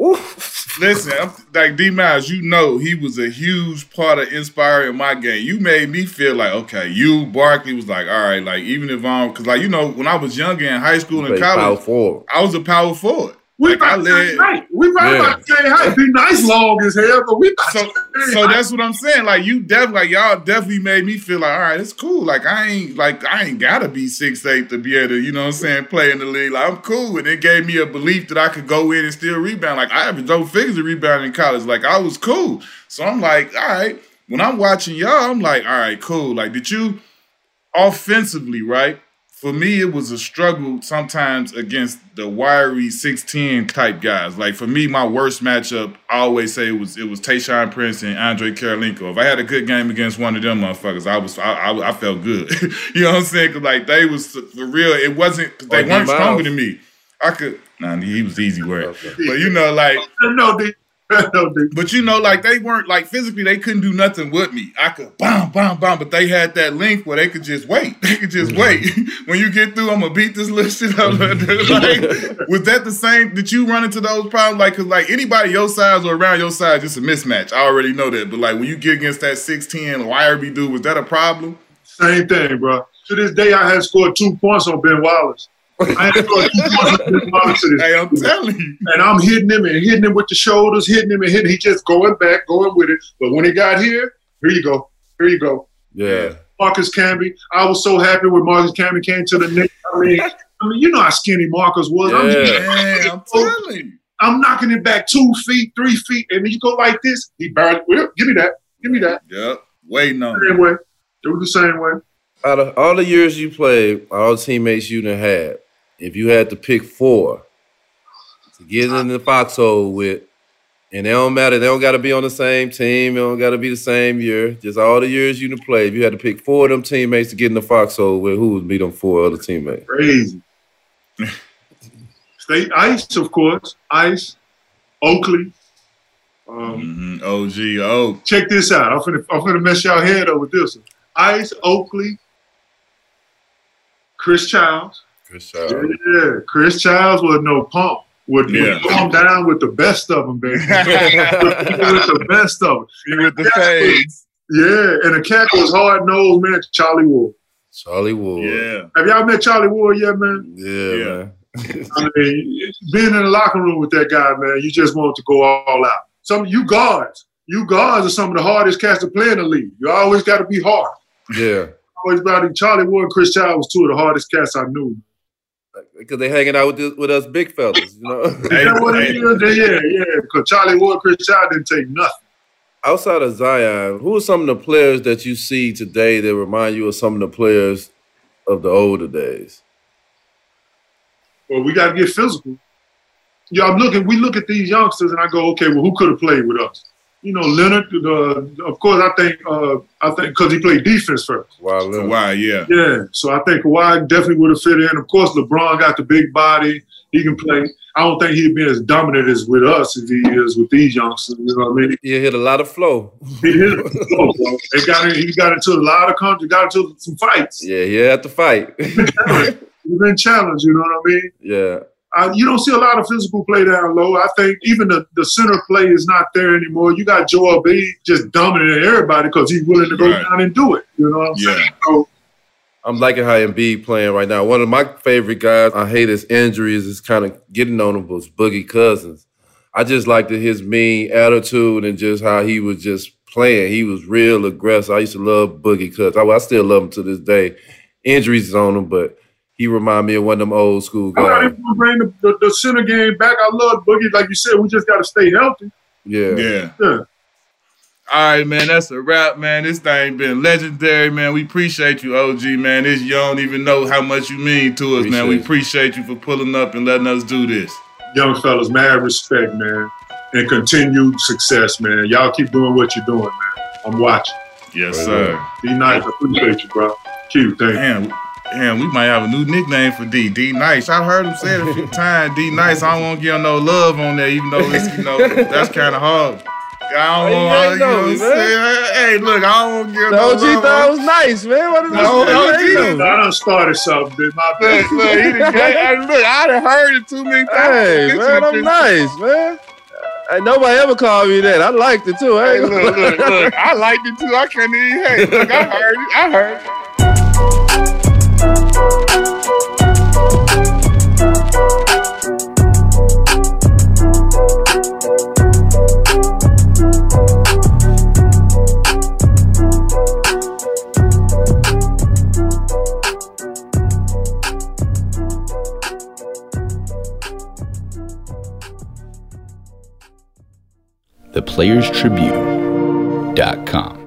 Listen, I'm, like D Miles, you know he was a huge part of inspiring my game. You made me feel like, okay, you Barkley was like, all right, like even if I'm, because like you know when I was younger in high school and college, I was a power forward. We like, about led, height. We probably yeah. about the same height. Be nice long as hell, but we so so that's what I'm saying. Like you definitely like y'all definitely made me feel like all right, it's cool. Like I ain't like I ain't gotta be six eight to be able to, you know what I'm saying, play in the league. Like I'm cool. And it gave me a belief that I could go in and still rebound. Like I averaged double figures of rebound in college. Like I was cool. So I'm like, all right, when I'm watching y'all, I'm like, all right, cool. Like, did you offensively, right? For me, it was a struggle sometimes against the wiry 6'10 type guys. Like for me, my worst matchup, I always say it was it was Tayshaun Prince and Andre Kirilenko. If I had a good game against one of them motherfuckers, I was I, I, I felt good. (laughs) you know what I'm saying? Cause like they was for real. It wasn't they weren't stronger than me. I could. Nah, he was easy work. Okay. But you know, like no, (laughs) but you know, like they weren't like physically, they couldn't do nothing with me. I could bomb, bomb, bomb, but they had that link where they could just wait. (laughs) They could just wait. (laughs) when you get through, I'm gonna beat this little shit up. like, was that the same? Did you run into those problems? Like, cause like anybody your size or around your size, just a mismatch. I already know that. But like when you get against that 6'10 YRB dude, was that a problem? Same thing, bro. To this day, I have scored two points on Ben Wallace. I hey, I'm telling you. And I'm hitting him and hitting him with the shoulders, hitting him and hitting. He just going back, going with it. But when he got here, here you go. Here you go. Yeah. Marcus Camby. I was so happy when Marcus Camby came to the Knicks. I mean, I mean, you know how skinny Marcus was. Yeah. I'm, yeah, I'm telling you. I'm knocking it back two feet, three feet, and then you go like this. He barely. Well, give me that. Give me that. Yep. Waiting on. Same way. It was the same way. Out of all the years you played, all the teammates you done had, if you had to pick four to get in the foxhole with, and it don't matter, they don't got to be on the same team, they don't got to be the same year, just all the years you done play. If you had to pick four of them teammates to get in the foxhole with, who would be them four other teammates? Crazy. (laughs) State Ice, of course. Ice, Oakley. Um, mm-hmm. OG, oh. Check this out. I'm finna, I'm finna mess y'all head up with this one. Ice, Oakley, Chris Childs. Chris Childs. Yeah, Chris Childs was no pump. Would yeah. calm down with the best of them, baby. (laughs) with the best of them. With the fades. Yeah, and the cat was hard nosed, man. Charlie Ward. Charlie Ward. Yeah. Have y'all met Charlie Ward yet, man? Yeah, yeah. man. (laughs) I mean, being in the locker room with that guy, man, you just want to go all out. Some you guards, you guards are some of the hardest cats to play in the league. You always got to be hard. Yeah. Always about it. Charlie Ward and Chris Child was two of the hardest cats I knew because they're hanging out with this, with us big fellas, you know. (laughs) Yeah, yeah. Because Charlie Ward, Chris Child didn't take nothing. Outside of Zion, who are some of the players that you see today that remind you of some of the players of the older days? Well, we got to get physical. Yeah, I'm looking. We look at these youngsters, and I go, okay, well, who could have played with us? You know, Leonard. Uh, of course, I think uh, I think because he played defense first. Wow, Kawhi, yeah, yeah. So I think Kawhi definitely would have fit in. Of course, LeBron got the big body. He can play. I don't think he'd be as dominant as with us as he is with these youngsters. You know what I mean? He hit a lot of flow. he hit flow, bro. He got he got into a lot of country, got into some fights. Yeah, he had to fight. He's been challenged. You know what I mean? Yeah. Uh, you don't see a lot of physical play down low. I think even the, the center play is not there anymore. You got Joel B just dominating everybody because he's willing to go right. down and do it. You know what I'm yeah. saying? So, I'm liking how Embiid playing right now. One of my favorite guys, I hate his injuries, is kind of getting on him was Boogie Cousins. I just liked his mean attitude and just how he was just playing. He was real aggressive. I used to love Boogie Cousins. I, I still love him to this day. Injuries on him, but he remind me of one of them old school guys. I to bring the, the, the, center game back. I love Boogie. Like you said, we just got to stay healthy. Yeah. Yeah. Yeah. All right, man. That's a wrap, man. This thing been legendary, man. We appreciate you, OG, man. This you don't even know how much you mean to us, appreciate man. We appreciate you for pulling up and letting us do this. young fellas mad respect, man, and continued success, man. Y'all keep doing what you're doing, man. I'm watching. Yes, sir. D Nice. I appreciate you, bro. Q, thank Damn. you. Damn, we might have a new nickname for D. D Nice. I heard him say it a few (laughs) times. D Nice. I don't want to give no love on there, even though it's you know that's kind of hard. I don't want, you know what I'm saying? Hey, look, I don't want to give the no OG love. thought it was nice, man. What is No, this? OG Hey, knows. I done started something, dude. My bad. Look, look, he done gave- look, I done heard it too many times. Hey, man, I'm nice, man. Ain't nobody ever called me that. I liked it too. Hey, Hey, look, look, look. I liked it too. I can't even. Hey, look, I (laughs) heard it. I heard it. theplayerstribune.com.